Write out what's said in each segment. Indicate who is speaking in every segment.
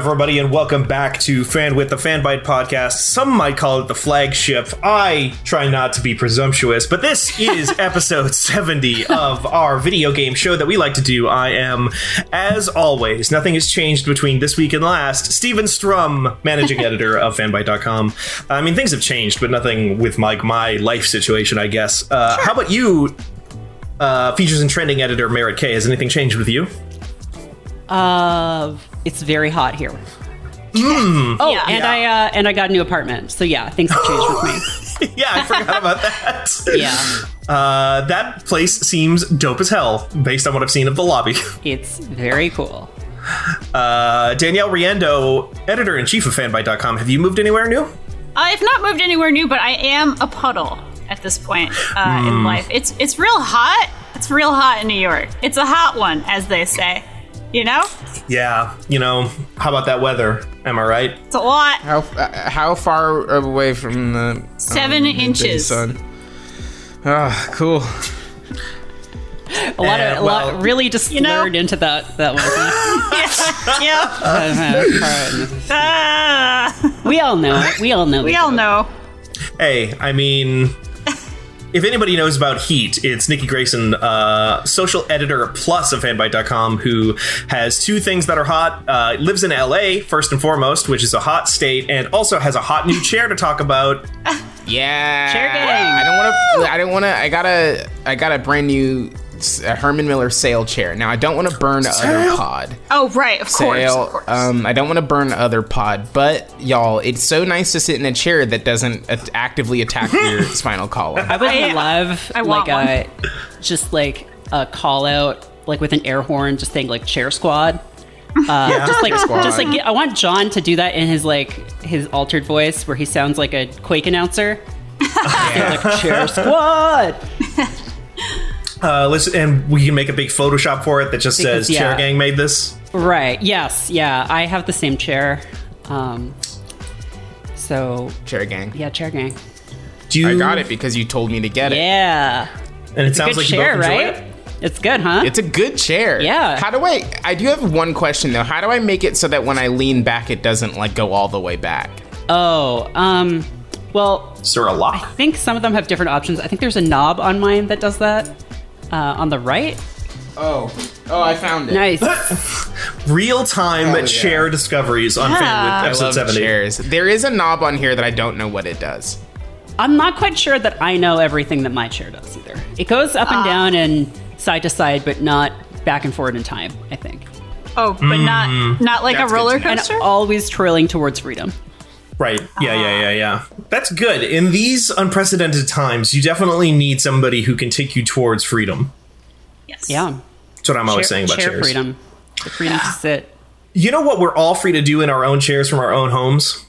Speaker 1: Everybody, and welcome back to Fan with the Fanbyte podcast. Some might call it the flagship. I try not to be presumptuous, but this is episode 70 of our video game show that we like to do. I am, as always, nothing has changed between this week and last. Steven Strom, managing editor of fanbyte.com. I mean, things have changed, but nothing with my, my life situation, I guess. Uh, How about you, uh, features and trending editor Merritt K? Has anything changed with you?
Speaker 2: Uh, it's very hot here. Oh,
Speaker 3: Yeah.
Speaker 2: and I uh, and I got a new apartment. So yeah, things have changed with me.
Speaker 1: yeah, I forgot about that.
Speaker 2: Yeah,
Speaker 1: Uh, that place seems dope as hell, based on what I've seen of the lobby.
Speaker 2: it's very cool.
Speaker 1: Uh, Danielle Riendeau, editor in chief of fanbyte.com. Have you moved anywhere new?
Speaker 3: I've not moved anywhere new, but I am a puddle at this point uh, in life. It's it's real hot. It's real hot in New York. It's a hot one, as they say. You know,
Speaker 1: Yeah, you know, how about that weather? Am I right?
Speaker 3: it's a lot.
Speaker 4: How uh, how far away from the
Speaker 3: Seven
Speaker 4: midday
Speaker 3: inches.
Speaker 4: sun? Ah, cool.
Speaker 2: A lot
Speaker 1: Uh,
Speaker 2: of a lot really just
Speaker 3: you know-
Speaker 2: slurred into that that one.
Speaker 3: yeah. yeah. Ah,
Speaker 2: we all know it. We all know.
Speaker 3: we all know.
Speaker 1: Hey, I mean, if anybody knows about Heat, it's Nikki Grayson, uh, social editor plus of fanbyte.com, who has two things that are hot. Uh, lives in LA, first and foremost, which is a hot state, and also has a hot new chair to talk about.
Speaker 4: Yeah.
Speaker 2: Chair gang.
Speaker 4: I don't want to. I don't want to. I got a. I got a brand new s- a Herman Miller sail chair. Now I don't want to burn other pod.
Speaker 3: Oh, right. Of course.
Speaker 4: Sail.
Speaker 3: Of course.
Speaker 4: Um, I don't want to burn other pod, but y'all, it's so nice to sit in a chair that doesn't at- actively attack your spinal column.
Speaker 2: I would
Speaker 3: I-
Speaker 2: love
Speaker 3: I want
Speaker 2: like a just like a call out like with an air horn, just saying like chair squad. Uh, just like
Speaker 4: Squad.
Speaker 2: just like I want John to do that in his like his altered voice where he sounds like a Quake announcer. like chair squad.
Speaker 1: Uh, listen, and we can make a big Photoshop for it that just
Speaker 2: Because,
Speaker 1: says Chair. Gang made this.
Speaker 2: Right. Yes. Yeah. I have the same chair. Um. So
Speaker 4: chair gang.
Speaker 2: yeah, chair gang.
Speaker 1: Do you,
Speaker 4: I got it because you told me to get it.
Speaker 2: Yeah.
Speaker 1: And it sounds
Speaker 2: Good
Speaker 1: like
Speaker 2: chair,
Speaker 1: you both enjoy
Speaker 2: right?
Speaker 1: it.
Speaker 2: It's good, huh?
Speaker 4: It's a good chair.
Speaker 2: Yeah.
Speaker 4: How do I? I do have one question though. How do I make it so that when I lean back, it doesn't like go all the way back?
Speaker 2: oh. Um. Well,
Speaker 1: Is there a lock?
Speaker 2: I think some of them have different options. I think there's a knob on mine that does that. Uh, on the right.
Speaker 4: Oh, oh, I found it.
Speaker 2: Nice.
Speaker 1: Real time
Speaker 4: Hell yeah.
Speaker 1: chair discoveries on
Speaker 3: Yeah.
Speaker 1: Fan
Speaker 3: I
Speaker 4: I
Speaker 1: episode
Speaker 4: love
Speaker 1: 70.
Speaker 4: chairs. There is a knob on here that I don't know what it does.
Speaker 2: I'm not quite sure that I know everything that my chair does either. It goes up and down and side to side, but not back and forward in time. I think,
Speaker 3: oh, but not not like a
Speaker 4: That's good
Speaker 3: roller
Speaker 4: to know.
Speaker 2: and
Speaker 3: coaster.
Speaker 2: always twirling towards freedom.
Speaker 1: Right. Yeah, yeah, yeah, yeah. That's good. In these unprecedented times, you definitely need somebody who can take you towards freedom.
Speaker 3: yes.
Speaker 2: Yeah.
Speaker 1: That's what I'm always
Speaker 2: chair,
Speaker 1: saying about
Speaker 2: chair
Speaker 1: chairs.
Speaker 2: freedom. The freedom to sit.
Speaker 1: You know what we're all free to do in our own chairs from our own homes?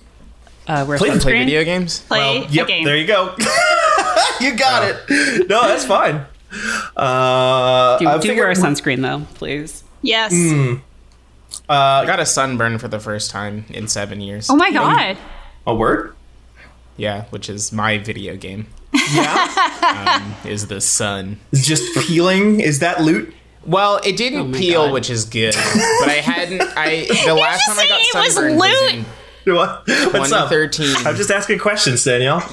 Speaker 2: Uh, wear
Speaker 1: Play-
Speaker 2: sunscreen.
Speaker 4: Play video games.
Speaker 3: Play
Speaker 1: Well, yep,
Speaker 3: a game.
Speaker 1: there you go. you got it. No, that's fine. Uh,
Speaker 2: Do, do wear a sunscreen though, please.
Speaker 3: yes.
Speaker 4: I got a sunburn for the first time in seven years.
Speaker 3: Oh my god.
Speaker 1: A word?
Speaker 4: Yeah, which is my video game.
Speaker 1: Yeah.
Speaker 4: Is the sun.
Speaker 1: It's just peeling. Is that loot?
Speaker 4: Well, it didn't
Speaker 2: my
Speaker 4: peel,
Speaker 2: God.
Speaker 4: which is good. But I hadn't. I the last
Speaker 3: just
Speaker 4: time I got
Speaker 3: saying it was
Speaker 4: sunburned was,
Speaker 3: loot.
Speaker 4: in
Speaker 1: What? What's up?
Speaker 4: 2013.
Speaker 1: I'm just asking questions, Danielle.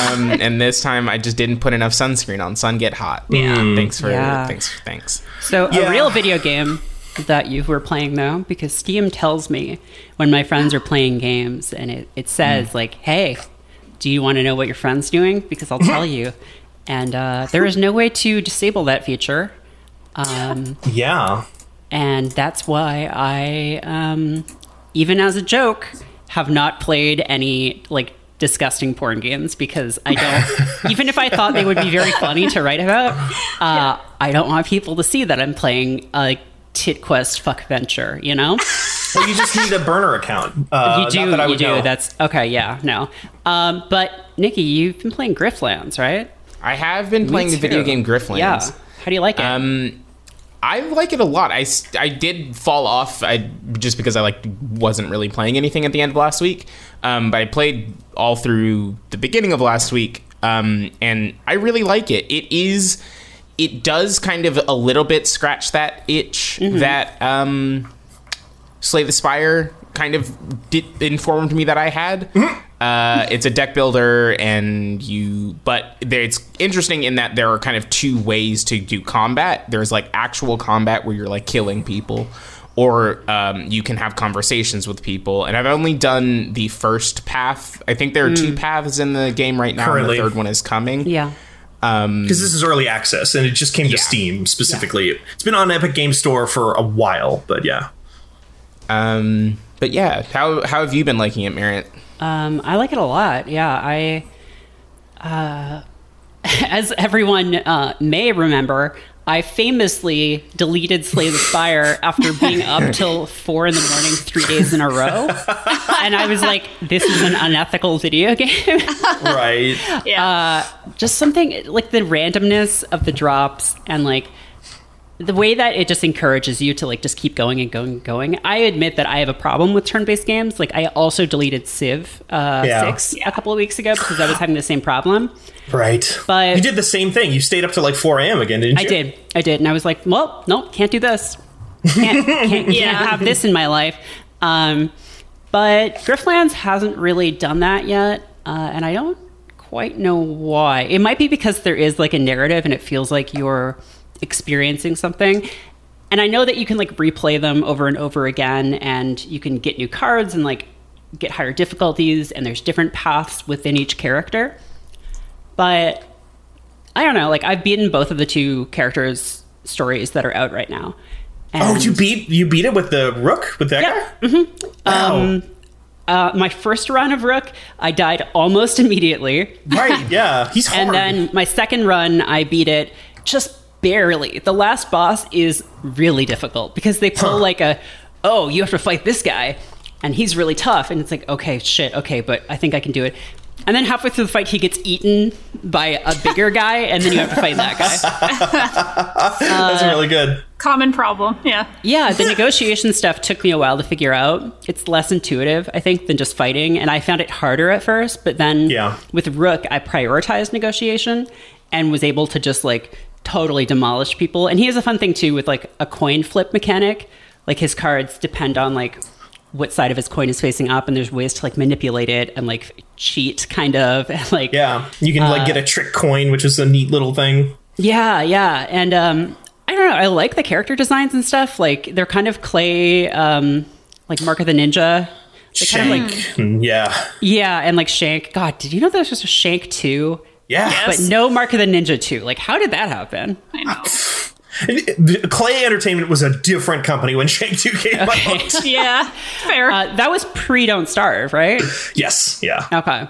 Speaker 4: Um, and this time I just didn't put enough sunscreen on. Sun get hot. Yeah. Thanks for
Speaker 2: Yeah.
Speaker 4: thanks thanks.
Speaker 2: So
Speaker 1: Yeah.
Speaker 2: a real video game that you were playing though, because Steam tells me when my friends are playing games and it, it says like, hey, do you want to know what your friend's doing? Because I'll tell you. And uh, there is no way to disable that feature. Um,
Speaker 1: Yeah.
Speaker 2: and that's why I, um, even as a joke, have not played any like disgusting porn games because I don't. even if I thought they would be very funny to write about, uh, I don't want people to see that I'm playing a tit quest fuck venture. You know,
Speaker 1: Well, you just need a burner account. Uh,
Speaker 2: you
Speaker 1: not
Speaker 2: do,
Speaker 1: that I
Speaker 2: you
Speaker 1: would
Speaker 2: do.
Speaker 1: know.
Speaker 2: That's okay. Yeah, no. Um, but Nikki, you've been playing Griftlands, right?
Speaker 4: I have been playing the video game Griftlands.
Speaker 2: Yeah. How do you like it?
Speaker 4: Um, I like it a lot. I, I did fall off I just because I like wasn't really playing anything at the end of last week. Um, but I played all through the beginning of last week, um, and I really like it. It is it does kind of a little bit scratch that itch that um, Slay the Spire kind of did, informed me that I had. Uh, it's a deck builder, and you. But there, it's interesting in that there are kind of two ways to do combat. There's like actual combat where you're like killing people, or um, you can have conversations with people. And I've only done the first path. I think there are two paths in the game right now.
Speaker 1: Currently.
Speaker 4: And the third one is coming.
Speaker 2: Yeah.
Speaker 1: Because this is early access and it just came
Speaker 4: Yeah.
Speaker 1: to Steam specifically. It's been on Epic Game Store for a while, but yeah.
Speaker 4: Um, but yeah, how how have you been liking it, Merritt?
Speaker 2: Um, I like it a lot. Yeah, I, uh, as everyone uh, may remember, I famously deleted Slay the Spire after being up till four in the morning three days in a row, and I was like, "This is an unethical video game."
Speaker 1: Right.
Speaker 3: Yeah.
Speaker 2: just something like the randomness of the drops and like the way that it just encourages you to like just keep going and going and going. I admit that I have a problem with turn-based games. Like I also deleted Civ uh,
Speaker 1: Yeah.
Speaker 2: six a couple of weeks ago because I was having the same problem.
Speaker 1: Right.
Speaker 2: But-
Speaker 1: you did the same thing. You stayed up till like 4 a.m. again, didn't you?
Speaker 2: I did, I did, and I was like, well, nope, can't do this. Can't, can't,
Speaker 3: Yeah.
Speaker 2: can't have this in my life. Um, but Griftlands hasn't really done that yet, uh, and I don't quite know why. It might be because there is like a narrative, and it feels like you're experiencing something. And I know that you can like replay them over and over again, and you can get new cards and like get higher difficulties, and there's different paths within each character. But I don't know. Like I've beaten both of the two characters' stories that are out right now.
Speaker 1: Oh, you beat you beat it with the rook with that
Speaker 2: Yeah.
Speaker 1: guy. Mm-hmm. Wow.
Speaker 2: uh, my first run of Rook, I died almost immediately,
Speaker 1: right. Yeah. He's hard.
Speaker 2: and then my second run, I beat it just barely. The last boss is really difficult because they pull
Speaker 1: Huh.
Speaker 2: like a, oh, you have to fight this guy, and he's really tough, and it's like, okay, shit, okay, but I think I can do it. And then halfway through the fight, he gets eaten by a bigger guy, and then you have to fight that guy.
Speaker 1: That's uh, really good.
Speaker 3: Common problem. Yeah.
Speaker 2: Yeah, the negotiation stuff took me a while to figure out. It's less intuitive, I think, than just fighting, and I found it harder at first. But then,
Speaker 1: Yeah.
Speaker 2: with Rook, I prioritized negotiation and was able to just like totally demolish people. And he has a fun thing too with like a coin flip mechanic. Like his cards depend on like what side of his coin is facing up, and there's ways to like manipulate it and like cheat, kind of. And, like
Speaker 1: Yeah. You can like get a trick coin, which is a neat little thing.
Speaker 2: yeah, yeah. And um I don't know, I like the character designs and stuff. Like they're kind of clay um like Mark of the Ninja. They kind of
Speaker 1: Shank.
Speaker 2: like
Speaker 1: yeah.
Speaker 2: Yeah, and like Shank. God, did you know there's just a Shank 2?
Speaker 1: Yeah.
Speaker 3: Yes.
Speaker 2: But no Mark of the Ninja 2. Like how did that happen?
Speaker 3: I know.
Speaker 1: And Klei Entertainment was a different company when Shank 2 came out.
Speaker 3: yeah. Fair.
Speaker 2: Uh, that was pre Don't Starve, right?
Speaker 1: Yes. Yeah.
Speaker 2: Okay.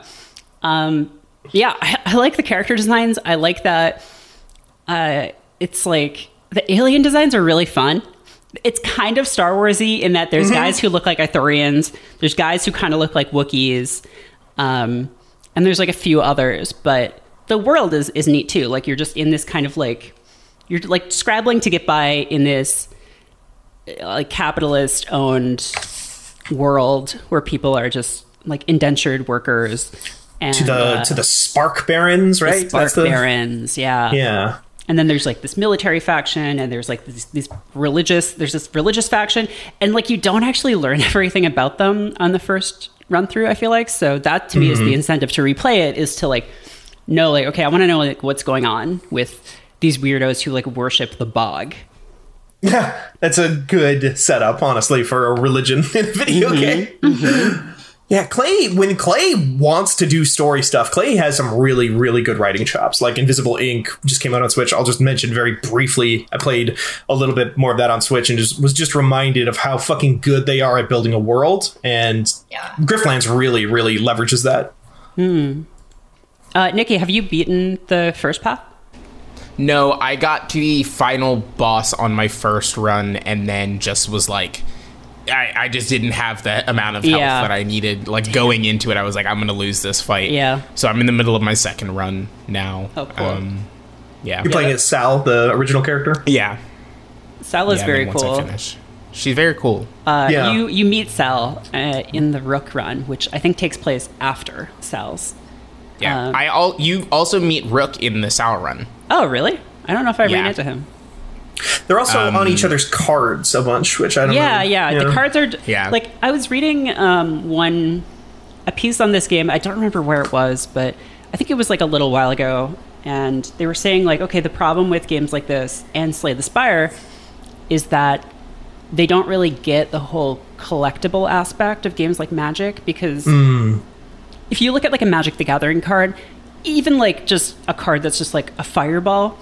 Speaker 2: Um, yeah, I, I like the character designs. I like that. Uh, it's like the alien designs are really fun. It's kind of Star Warsy in that there's guys who look like Ithorians. There's guys who kind of look like Wookiees, um, and there's like a few others. But the world is is neat too. Like you're just in this kind of like you're like scrabbling to get by in this uh, like capitalist owned world where people are just like indentured workers and
Speaker 1: To the
Speaker 2: uh,
Speaker 1: to the Spark Barons, right?
Speaker 2: spark
Speaker 1: the
Speaker 2: barons yeah
Speaker 1: yeah.
Speaker 2: and then there's like this military faction and there's like this, this religious there's this religious faction and like you don't actually learn everything about them on the first run through i feel like so that to me is the incentive to replay it is to like know like okay i want to know like what's going on with these weirdos who like worship the bog
Speaker 1: Yeah, that's a good setup, honestly, for a religion in a video mm-hmm, game. Mm-hmm. Yeah, Klei, when Klei wants to do story stuff, Klei has some really, really good writing chops. Like Invisible Ink just came out on Switch. I'll just mention very briefly. I played a little bit more of that on Switch and just was just reminded of how fucking good they are at building a world. And
Speaker 3: Yeah.
Speaker 1: Griftlands really, really leverages that. Hmm.
Speaker 2: uh, nikki have you beaten the first path
Speaker 4: No, I got to the final boss on my first run and then just was like I, I just didn't have the amount of health
Speaker 2: Yeah.
Speaker 4: that I needed. Like going into it, I was like, I'm gonna lose this fight.
Speaker 2: Yeah.
Speaker 4: So I'm in the middle of my second run now.
Speaker 2: Oh, cool.
Speaker 4: Um, yeah.
Speaker 1: You're playing as Sal, the original character.
Speaker 4: yeah.
Speaker 2: sal is
Speaker 4: yeah,
Speaker 2: very
Speaker 4: then once I
Speaker 2: cool
Speaker 4: finish. She's very cool.
Speaker 2: Uh,
Speaker 1: Yeah.
Speaker 2: You you meet Sal uh, in the Rook run, which I think takes place after Sal's.
Speaker 4: Yeah.
Speaker 2: uh,
Speaker 4: I all you also meet Rook in the Sour run.
Speaker 2: Oh, really? I don't know if I ran
Speaker 4: Yeah.
Speaker 2: into him.
Speaker 1: They're also
Speaker 4: Um,
Speaker 1: on each other's cards a bunch, which I don't
Speaker 2: Yeah,
Speaker 1: know.
Speaker 2: yeah. The cards are
Speaker 4: Yeah.
Speaker 2: like I was reading um, one a piece on this game. I don't remember where it was, but I think it was like a little while ago. And they were saying like, okay, the problem with games like this and Slay the Spire is that they don't really get the whole collectible aspect of games like Magic because if you look at like a Magic the Gathering card, even like just a card that's just like a fireball,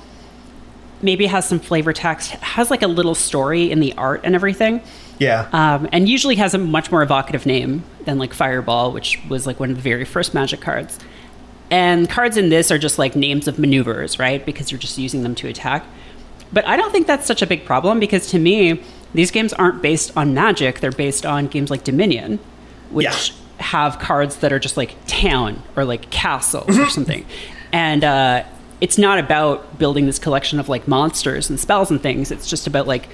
Speaker 2: maybe has some flavor text, has like a little story in the art and everything,
Speaker 1: Yeah.
Speaker 2: um, and usually has a much more evocative name than like Fireball, which was like one of the very first Magic cards. And cards in this are just like names of maneuvers, right? Because you're just using them to attack. But I don't think that's such a big problem because to me, these games aren't based on Magic. They're based on games like Dominion, which
Speaker 1: Yeah.
Speaker 2: Have cards that are just like town or like castle or something. And uh, it's not about building this collection of like monsters and spells and things. It's just about like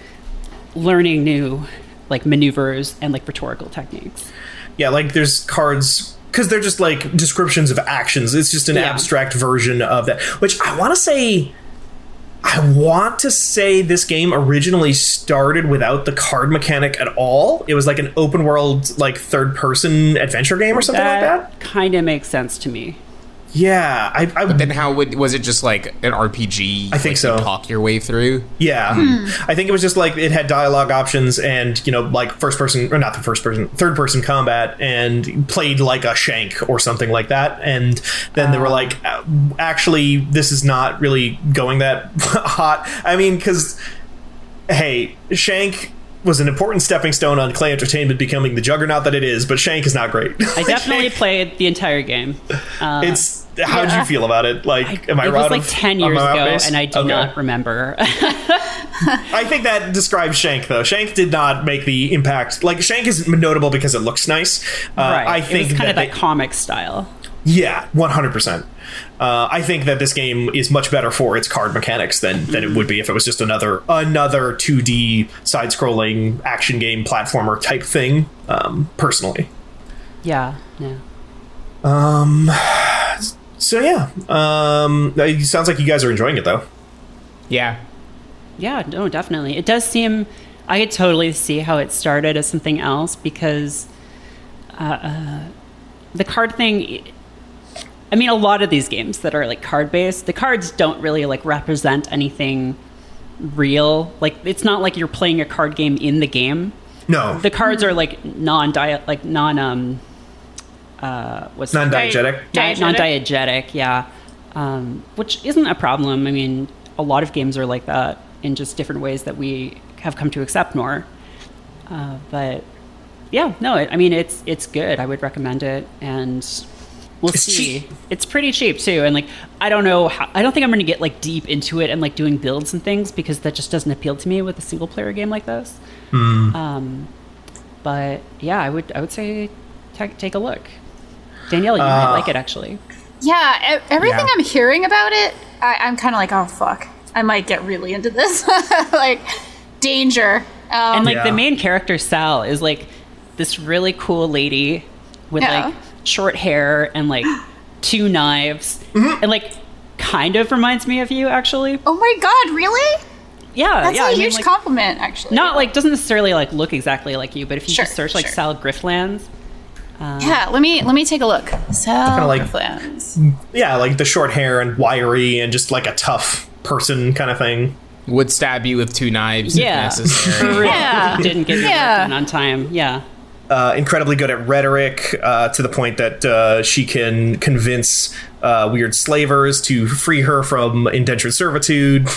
Speaker 2: learning new like maneuvers and like rhetorical techniques.
Speaker 1: Yeah, like there's cards because they're just like descriptions of actions. It's just an
Speaker 2: Yeah.
Speaker 1: abstract version of that. Which I want to say, I want to say this game originally started without the card mechanic at all. It was like an open world, like third person adventure game or something like that.
Speaker 2: kind of makes sense to me.
Speaker 1: Yeah, I, I
Speaker 4: Then how would was it just like an RPG?
Speaker 1: I think
Speaker 4: like,
Speaker 1: so.
Speaker 4: You talk your way through.
Speaker 1: Yeah,
Speaker 2: Hmm.
Speaker 1: I think it was just like it had dialogue options and you know like first person or not the first person, third person combat and played like a shank or something like that. And then
Speaker 2: Ah.
Speaker 1: they were like, "Uh, actually, this is not really going that hot. I mean, because hey, shank was an important stepping stone on Klei Entertainment becoming the juggernaut that it is, but shank is not great.
Speaker 2: I definitely played the entire game. Uh,
Speaker 1: it's how did you feel about it? Like, am I
Speaker 2: it was like
Speaker 1: of-
Speaker 2: 10 years ago,
Speaker 1: base?
Speaker 2: and I do
Speaker 1: Okay.
Speaker 2: not remember.
Speaker 1: I think that describes Shank though. Shank did not make the impact. Like Shank is notable because it looks nice. Uh,
Speaker 2: right.
Speaker 1: I think
Speaker 2: it was kind
Speaker 1: that
Speaker 2: of that
Speaker 1: they-
Speaker 2: comic style.
Speaker 1: yeah, one hundred percent. Uh, I think that this game is much better for its card mechanics than than it would be if it was just another another two D side scrolling action game platformer type thing. Um, personally,
Speaker 2: Yeah, yeah.
Speaker 1: So yeah, um, it sounds like you guys are enjoying it though.
Speaker 4: Yeah.
Speaker 2: Yeah, no, definitely. It does seem. I could totally see how it started as something else because uh, uh, the card thing. I mean, a lot of these games that are like card based, the cards don't really like represent anything real. Like, it's not like you're playing a card game in the game.
Speaker 1: No,
Speaker 2: The cards are like non diet, like non um, uh, what's
Speaker 1: non diegetic.
Speaker 2: Di-
Speaker 3: Diegetic?
Speaker 2: non-diegetic, yeah, um, which isn't a problem. I mean, a lot of games are like that in just different ways that we have come to accept more. Uh, but yeah, no, it, I mean it's it's good. I would recommend it, and we'll
Speaker 1: It's
Speaker 2: see.
Speaker 1: cheap.
Speaker 2: It's pretty cheap too, and like I don't know, how, I don't think I'm going to get like deep into it and like doing builds and things because that just doesn't appeal to me with a single player game like this.
Speaker 1: Hmm.
Speaker 2: Um, but yeah, I would I would say take take a look. Danielle, you
Speaker 1: Uh,
Speaker 2: might like it actually.
Speaker 3: Yeah, everything
Speaker 1: Yeah.
Speaker 3: I'm hearing about it, I, I'm kind of like, oh fuck, I might get really into this. like, danger. Um,
Speaker 2: and like
Speaker 1: Yeah.
Speaker 2: the main character Sal is like this really cool lady with
Speaker 3: Yeah.
Speaker 2: like short hair and like two knives
Speaker 1: Mm-hmm.
Speaker 2: and like kind of reminds me of you actually.
Speaker 3: oh my god, really?
Speaker 2: Yeah,
Speaker 3: That's
Speaker 2: yeah.
Speaker 3: a
Speaker 2: I mean,
Speaker 3: huge
Speaker 2: like,
Speaker 3: compliment, actually.
Speaker 2: not like doesn't necessarily like look exactly like you, but if you
Speaker 3: Sure,
Speaker 2: just search like
Speaker 3: sure.
Speaker 2: Sal Griftlands,
Speaker 3: Yeah, let me let me take a look. Sal
Speaker 1: like-
Speaker 3: plans.
Speaker 1: Yeah, like the short hair and wiry and just like a tough person kind of thing.
Speaker 4: Would stab you with two knives
Speaker 2: yeah,
Speaker 4: if necessary.
Speaker 3: Yeah.
Speaker 2: Didn't get your
Speaker 3: Yeah.
Speaker 2: on time. Yeah,
Speaker 1: uh, incredibly good at rhetoric uh, to the point that uh, she can convince uh, weird slavers to free her from indentured servitude.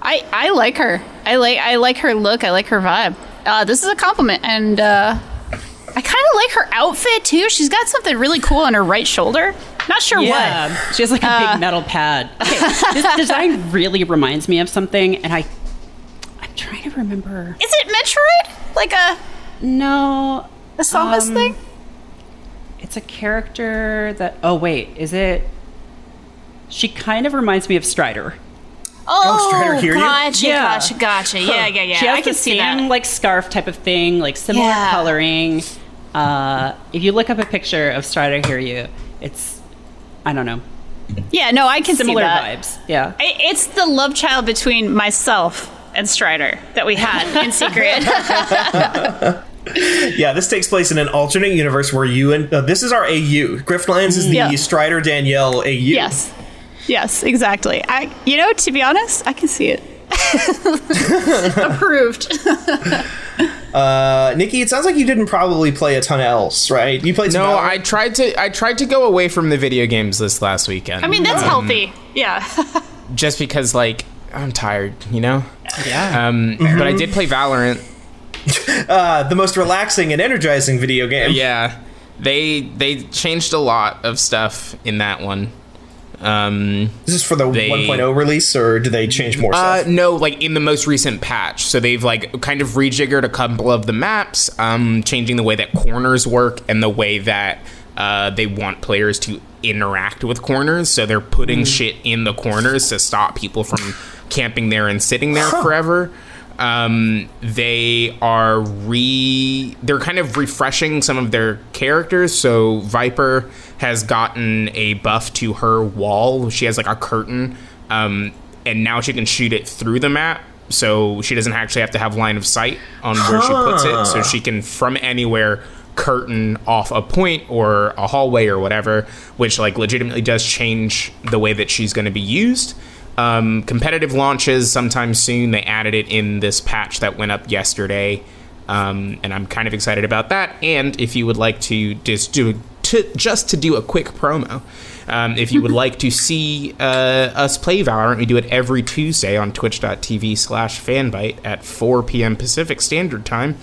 Speaker 3: I I like her. I like I like her look. I like her vibe. Uh, this is a compliment, and uh, I kind of like her outfit too. She's got something really cool on her right shoulder. Not sure
Speaker 2: yeah.
Speaker 3: what.
Speaker 2: She has like a
Speaker 3: Uh,
Speaker 2: big metal pad. Okay, this design really reminds me of something, and I, I'm trying to remember.
Speaker 3: Is it Metroid? Like a
Speaker 2: No,
Speaker 3: a Samus
Speaker 2: Um,
Speaker 3: thing?
Speaker 2: it's a character that. Oh wait, is it? She kind of reminds me of Strider.
Speaker 3: Oh,
Speaker 1: Strider hear you?
Speaker 3: gotcha,
Speaker 2: Yeah.
Speaker 3: gotcha, gotcha. Yeah, yeah, yeah.
Speaker 2: She has
Speaker 3: I can
Speaker 2: the
Speaker 3: see
Speaker 2: same
Speaker 3: that.
Speaker 2: like scarf type of thing, like similar
Speaker 3: Yeah.
Speaker 2: coloring. Uh, if you look up a picture of Strider You, it's I don't know.
Speaker 3: Yeah, no, I can
Speaker 2: Similar
Speaker 3: see that.
Speaker 2: vibes. Yeah.
Speaker 3: I- It's the love child between myself and Strider that we had in secret.
Speaker 1: Yeah, this takes place in an alternate universe where you and uh, this is our AU. Griftlands is the
Speaker 3: Yeah.
Speaker 1: Strider Danielle AU.
Speaker 3: yes, yes, exactly. I, you know, to be honest, I can see it. Approved.
Speaker 1: Uh, Nikki, it sounds like you didn't probably play a ton else, right? You played
Speaker 4: No,
Speaker 1: Valorant?
Speaker 4: I tried to I tried to go away from the video games this last weekend.
Speaker 3: I mean, that's healthy. Yeah.
Speaker 4: just because like I'm tired, you know.
Speaker 2: Yeah.
Speaker 4: Um, but I did play Valorant.
Speaker 1: uh, the most relaxing and energizing video game.
Speaker 4: Yeah, they they changed a lot of stuff in that one. Um,
Speaker 1: Is this for the
Speaker 4: They-
Speaker 1: 1.0 release, or do they change more
Speaker 4: uh,
Speaker 1: stuff?
Speaker 4: no, like in the most recent patch, so they've like kind of rejiggered a couple of the maps, um, changing the way that corners work and the way that uh, they want players to interact with corners. So they're putting shit in the corners to stop people from camping there and sitting there forever. Um, they are re they're kind of refreshing some of their characters. So Viper has gotten a buff to her wall. She has like a curtain, um, and now she can shoot it through the map. So she doesn't actually have to have line of sight on where she puts it. So she can from anywhere curtain off a point or a hallway or whatever, which like legitimately does change the way that she's going to be used. Um, competitive launches sometime soon. They added it in this patch that went up yesterday, um, and I'm kind of excited about that. And if you would like to just do to, just to do a quick promo, um, if you would like to see uh, us play Valorant, we do it every Tuesday on twitch.tv slash fanbyte at 4 p.m. Pacific Standard Time.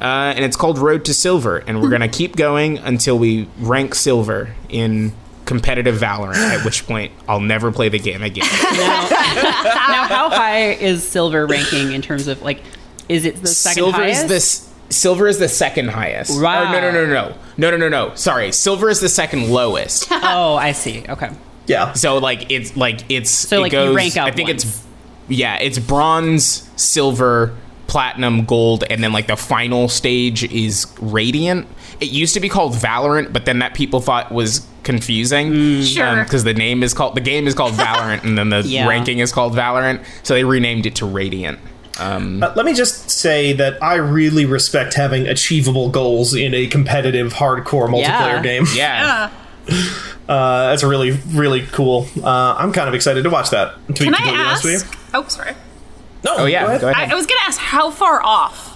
Speaker 4: Uh, and it's called Road to Silver, and we're gonna keep going until we rank silver in competitive Valorant. At which point, I'll never play the game again.
Speaker 2: now, now, how high is silver ranking in terms of like, is it the second
Speaker 4: silver
Speaker 2: highest?
Speaker 4: is this. Silver is the second highest.
Speaker 2: Wow.
Speaker 4: Or no, no, no, no, no, no, no, no. Sorry, silver is the second lowest.
Speaker 2: Oh, I see. Okay.
Speaker 1: Yeah.
Speaker 4: so like it's like it's
Speaker 2: So,
Speaker 4: it
Speaker 2: like, you rank up
Speaker 4: I think
Speaker 2: once.
Speaker 4: it's yeah, it's bronze, silver, platinum, gold, and then like the final stage is radiant. It used to be called Valorant, but then that people thought was confusing.
Speaker 2: Mm.
Speaker 3: Sure.
Speaker 4: because the name is called the game is called Valorant, and then the
Speaker 2: Yeah.
Speaker 4: ranking is called Valorant, so they renamed it to Radiant. Um,
Speaker 1: Uh, let me just say that I really respect having achievable goals in a competitive, hardcore multiplayer
Speaker 2: Yeah.
Speaker 1: game.
Speaker 4: yeah.
Speaker 1: Uh, that's really, really cool. Uh, I'm kind of excited to watch that. To be
Speaker 3: Can I
Speaker 1: completely honest with
Speaker 3: ask? Oh, sorry.
Speaker 1: No,
Speaker 4: Oh yeah.
Speaker 1: go ahead.
Speaker 4: Go ahead.
Speaker 3: I, I was gonna ask how far off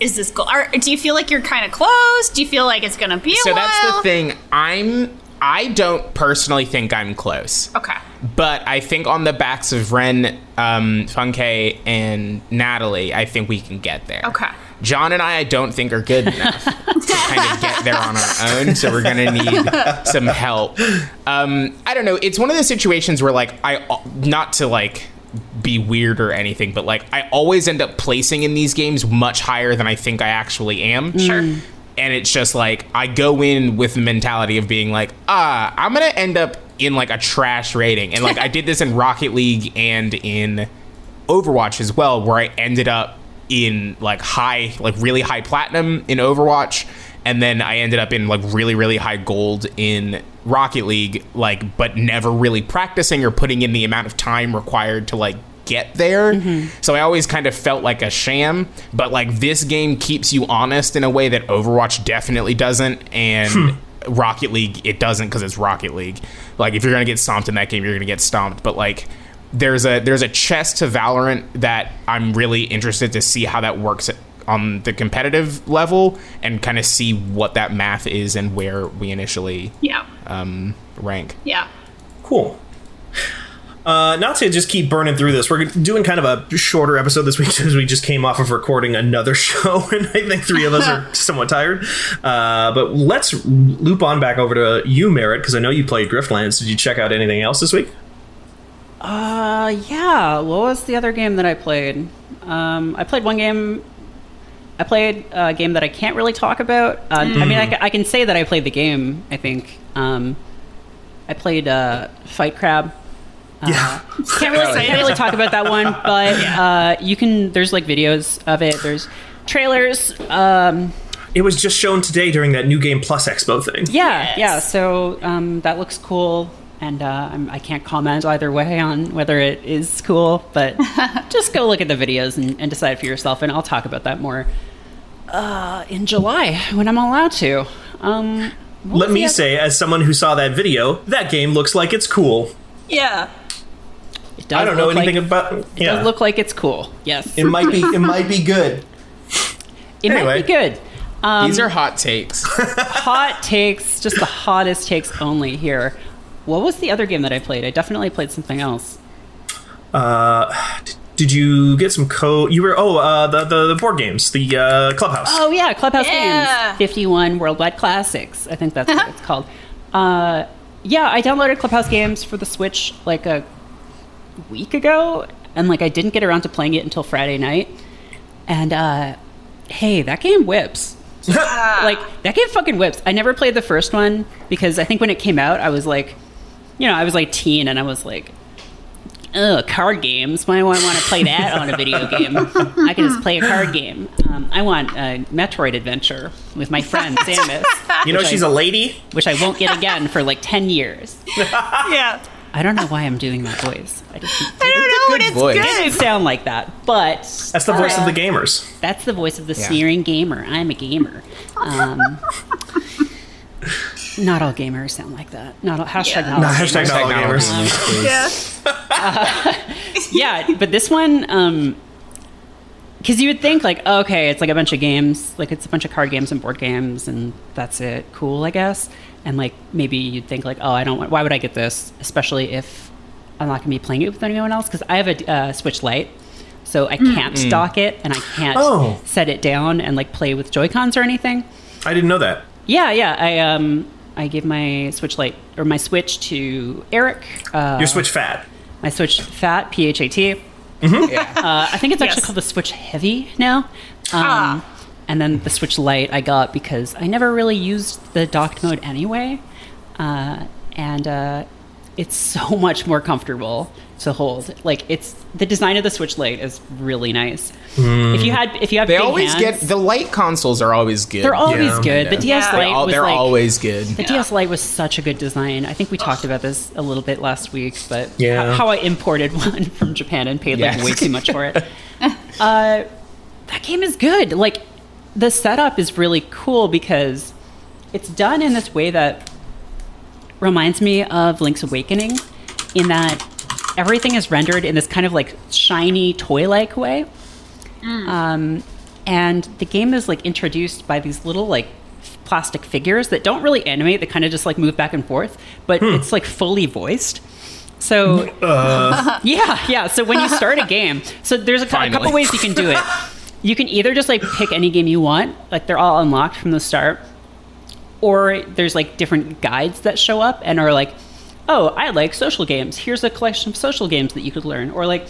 Speaker 3: is this goal? Are, do you feel like you're kind of close? Do you feel like it's gonna be a
Speaker 4: so that's the thing. I'm. I don't personally think I'm close.
Speaker 3: Okay.
Speaker 4: But I think on the backs of Ren, um, Funke, and Natalie, I think we can get there.
Speaker 3: Okay.
Speaker 4: John and I, I don't think are good enough to kind of get there on our own, so we're gonna need some help. Um, I don't know. It's one of those situations where, like, I not to like be weird or anything, but like, I always end up placing in these games much higher than I think I actually am.
Speaker 3: Sure.
Speaker 4: And it's just like I go in with the mentality of being like, ah, I'm gonna end up in like a trash rating, and like I did this in Rocket League and in Overwatch as well, where I ended up in like high, like really high platinum in Overwatch, and then I ended up in like really, really high gold in Rocket League, like, but never really practicing or putting in the amount of time required to like get there. Mm-hmm. So I always kind of felt like a sham, but like this game keeps you honest in a way that Overwatch definitely doesn't, and hmm. Rocket League it doesn't because it's Rocket League. Like if you're gonna get stomped in that game, you're gonna get stomped. But like there's a there's a chest to Valorant that I'm really interested to see how that works on the competitive level and kind of see what that math is and where we initially
Speaker 3: Yeah.
Speaker 4: um, rank.
Speaker 3: Yeah.
Speaker 1: Cool. Uh, not to just keep burning through this, we're doing kind of a shorter episode this week because we just came off of recording another show, and I think three of us are somewhat tired. Uh, but let's loop on back over to you, Merritt, because I know you played Griftlands. Did you check out anything else this week?
Speaker 2: Uh, yeah. What was the other game that I played? Um, I played one game. I played a game that I can't really talk about. Uh, I mean, I, I can say that I played the game. I think. Um, I played uh, Fight Crab.
Speaker 1: yeah.
Speaker 2: Can't really, can't really talk about that one, but uh, you can. There's like videos of it. There's trailers. Um,
Speaker 1: It was just shown today during that New Game Plus Expo thing.
Speaker 2: yeah,
Speaker 3: Yes.
Speaker 2: yeah. So um, that looks cool. and uh, I'm, I can't comment either way on whether it is cool. But just go look at the videos and, and decide for yourself, and I'll talk about that more uh, in July when I'm allowed to. Um,
Speaker 1: Let me
Speaker 2: the
Speaker 1: say, as someone who saw that video, that game looks like it's cool.
Speaker 3: Yeah.
Speaker 2: It does
Speaker 1: I don't know anything
Speaker 2: like,
Speaker 1: about.
Speaker 2: It
Speaker 1: Yeah,
Speaker 2: does look like it's cool. Yes,
Speaker 1: it might be. It might be good.
Speaker 2: it might be good. Um,
Speaker 4: These are hot takes.
Speaker 2: hot takes, just the hottest takes only here. What was the other game that I played? I definitely played something else.
Speaker 1: Did you get some code? You were oh uh, the, the the board games, the uh, clubhouse.
Speaker 2: Oh yeah, Clubhouse
Speaker 3: Yeah.
Speaker 2: Games, fifty-one worldwide classics. I think that's what it's called. Uh, yeah, I downloaded Clubhouse Games for the Switch like a week ago, and like I didn't get around to playing it until Friday night. And uh, hey, that game whips. like that game fucking whips. I never played the first one because I think when it came out, I was like, you know, I was like teen, and I was like, ugh, card games. Why do I want to play that on a video game? I can just play a card game. Um, I want a Metroid adventure with my friend Samus,
Speaker 1: you know she's
Speaker 2: I-
Speaker 1: a lady.
Speaker 2: which I won't get again for like ten years.
Speaker 3: Yeah.
Speaker 2: I don't know why I'm doing that voice. I just
Speaker 3: I don't know, but it's
Speaker 4: voice.
Speaker 2: it didn't sound like that, but
Speaker 1: That's the voice of the gamers.
Speaker 2: that's the voice of the
Speaker 4: Yeah.
Speaker 2: sneering gamer. I'm a gamer. Um, not all gamers sound like that. Not all, hashtag
Speaker 3: Yeah.
Speaker 2: not all
Speaker 1: No,
Speaker 2: gamers.
Speaker 1: hashtag not all gamers.
Speaker 4: please.
Speaker 3: Yeah.
Speaker 2: yeah, but this one, um, because you would think like, okay, it's like a bunch of games, like it's a bunch of card games and board games, and that's it. Cool, I guess. And like maybe you'd think like, oh, I don't. want Why would I get this? Especially if I'm not going to be playing it with anyone else because I have a uh, Switch Lite, so I can't dock it and I can't
Speaker 1: Oh.
Speaker 2: set it down and like play with Joy Cons or anything.
Speaker 1: I didn't know that.
Speaker 2: Yeah, yeah. I um I gave my Switch Lite or my Switch to Eric. Uh,
Speaker 1: Your Switch fat.
Speaker 2: my Switch Fat P H A T.
Speaker 4: Yeah.
Speaker 2: Uh, I think it's actually
Speaker 3: Yes.
Speaker 2: called the Switch Heavy now. Um,
Speaker 3: Ah.
Speaker 2: And then the Switch Lite I got because I never really used the docked mode anyway. Uh, and uh, it's so much more comfortable to hold. Like it's the design of the Switch Lite is really nice. If you had, if you have,
Speaker 4: They
Speaker 2: big
Speaker 4: always
Speaker 2: hands,
Speaker 4: get the light consoles are always good.
Speaker 2: they're always
Speaker 1: Yeah.
Speaker 2: good. The
Speaker 4: Yeah.
Speaker 2: DS
Speaker 3: Yeah.
Speaker 2: Lite
Speaker 4: They're, all,
Speaker 2: was
Speaker 4: they're
Speaker 2: like,
Speaker 4: always good.
Speaker 2: the DS Lite was such a good design. I think we talked about this a little bit last week, but
Speaker 1: Yeah.
Speaker 2: ho- how I imported one from Japan and paid like
Speaker 4: Yes.
Speaker 2: way too much for it. uh, that game is good. Like the setup is really cool because it's done in this way that reminds me of Link's Awakening, in that everything is rendered in this kind of like shiny toy-like way. Mm. Um, and the game is like introduced by these little like plastic figures that don't really animate; they kind of just like move back and forth, but hmm. it's like fully voiced. So uh. yeah, yeah. So when you start a game, so there's a, cou- a couple ways you can do it. You can either just like pick any game you want, like they're all unlocked from the start, or there's like different guides that show up and are like, oh, I like social games. Here's a collection of social games that you could learn, or like,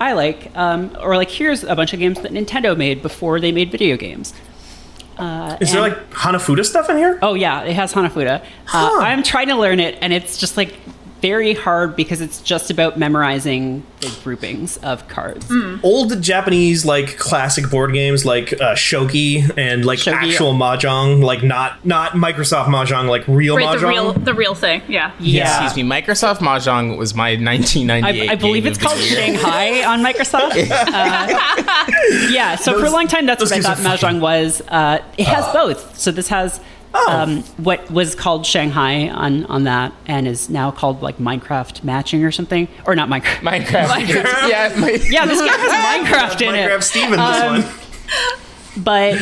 Speaker 2: I like, um, or like here's a bunch of games that Nintendo made before they made video games. Uh,
Speaker 1: Is there like Hanafuda stuff in here?
Speaker 2: Oh yeah, it has Hanafuda. Uh, I'm trying to learn it, and it's just like very hard because it's just about memorizing the groupings of cards.
Speaker 1: Old Japanese like classic board games like uh, shogi and like
Speaker 2: Shogi.
Speaker 1: actual mahjong, like not not Microsoft mahjong, like real
Speaker 3: Right,
Speaker 1: mahjong.
Speaker 3: the real the real thing. Yeah.
Speaker 2: Yeah,
Speaker 4: Excuse me, Microsoft Mahjong was my 1998.
Speaker 2: I, I believe
Speaker 4: game
Speaker 2: it's called. Shanghai on Microsoft. Uh, yeah, so for a long time, that's what I thought
Speaker 1: are fucking-
Speaker 2: Mahjong was. Uh, it has both. So this has
Speaker 1: Oh.
Speaker 2: um, what was called Shanghai on, on that and is now called like Minecraft matching or something. Or not Minecraft.
Speaker 4: Minecraft. yeah, my,
Speaker 2: Yeah, this game has Minecraft in it.
Speaker 1: Minecraft Steven,
Speaker 2: Um,
Speaker 1: this one.
Speaker 2: but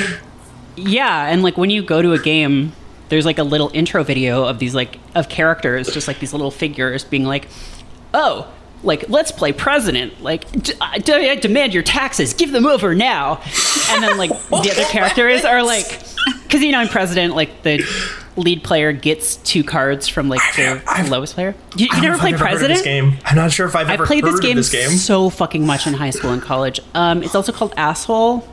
Speaker 2: yeah and like when you go to a game there's like a little intro video of these like of characters just like these little figures being like oh like let's play president like d- I, d- I demand your taxes give them over now and then like the other characters are like because you know in president like the lead player gets two cards from like the
Speaker 1: I've-
Speaker 2: lowest player you, you
Speaker 1: I don't know
Speaker 2: never
Speaker 1: if
Speaker 2: played
Speaker 1: I've ever heard
Speaker 2: president
Speaker 1: This game. I'm not sure if I've
Speaker 2: I
Speaker 1: ever
Speaker 2: played
Speaker 1: heard
Speaker 2: this game,
Speaker 1: of this game.
Speaker 2: so fucking much in high school and college. Um, it's also called Asshole,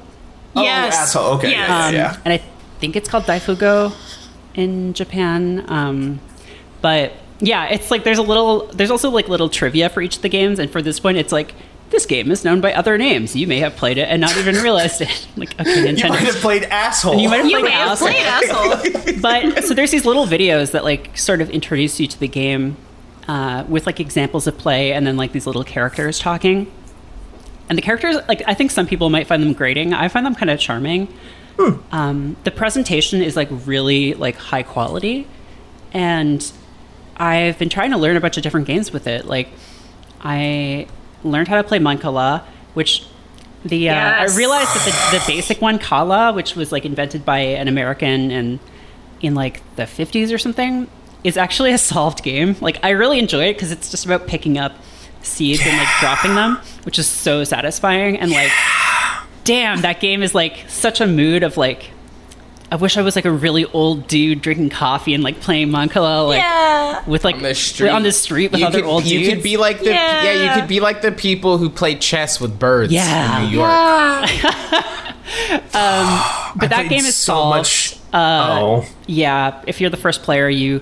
Speaker 3: Yes.
Speaker 1: Oh, asshole. Okay,
Speaker 3: Yes.
Speaker 1: yeah,
Speaker 2: um,
Speaker 1: yeah.
Speaker 2: and I think it's called Daifugo in Japan. Um, but yeah, it's like there's a little, there's also like little trivia for each of the games, and for this one, it's like this game is known by other names. You may have played it and not even realized it. like okay,
Speaker 1: You might have played asshole.
Speaker 2: You might have
Speaker 3: You
Speaker 2: played
Speaker 3: may have
Speaker 2: Asshole.
Speaker 3: played asshole.
Speaker 2: But so there's these little videos that like sort of introduce you to the game. uh, with like examples of play and then like these little characters talking. And the characters, like I think some people might find them grating. I find them kind of charming. Um, the presentation is like really like high quality, and I've been trying to learn a bunch of different games with it. Like I learned how to play Mancala, which the uh,
Speaker 3: Yes.
Speaker 2: I realized that the, the basic one, Kalah, which was like invented by an American and in like the 50s or something, is actually a solved game. Like I really enjoy it because it's just about picking up seeds and like dropping them, which is so satisfying. And like, damn, that game is like such a mood of like. I wish I was like a really old dude drinking coffee and like playing Mancala like
Speaker 3: Yeah.
Speaker 2: with like
Speaker 4: on the street
Speaker 2: on the street with
Speaker 4: you
Speaker 2: other
Speaker 4: could,
Speaker 2: old
Speaker 4: you
Speaker 2: dudes.
Speaker 4: could be like the yeah. you could be like the people who play chess with birds
Speaker 2: Yeah.
Speaker 4: in New York.
Speaker 2: but that game is
Speaker 1: so
Speaker 2: solved.
Speaker 1: much- oh,
Speaker 2: Yeah, if you're the first player, you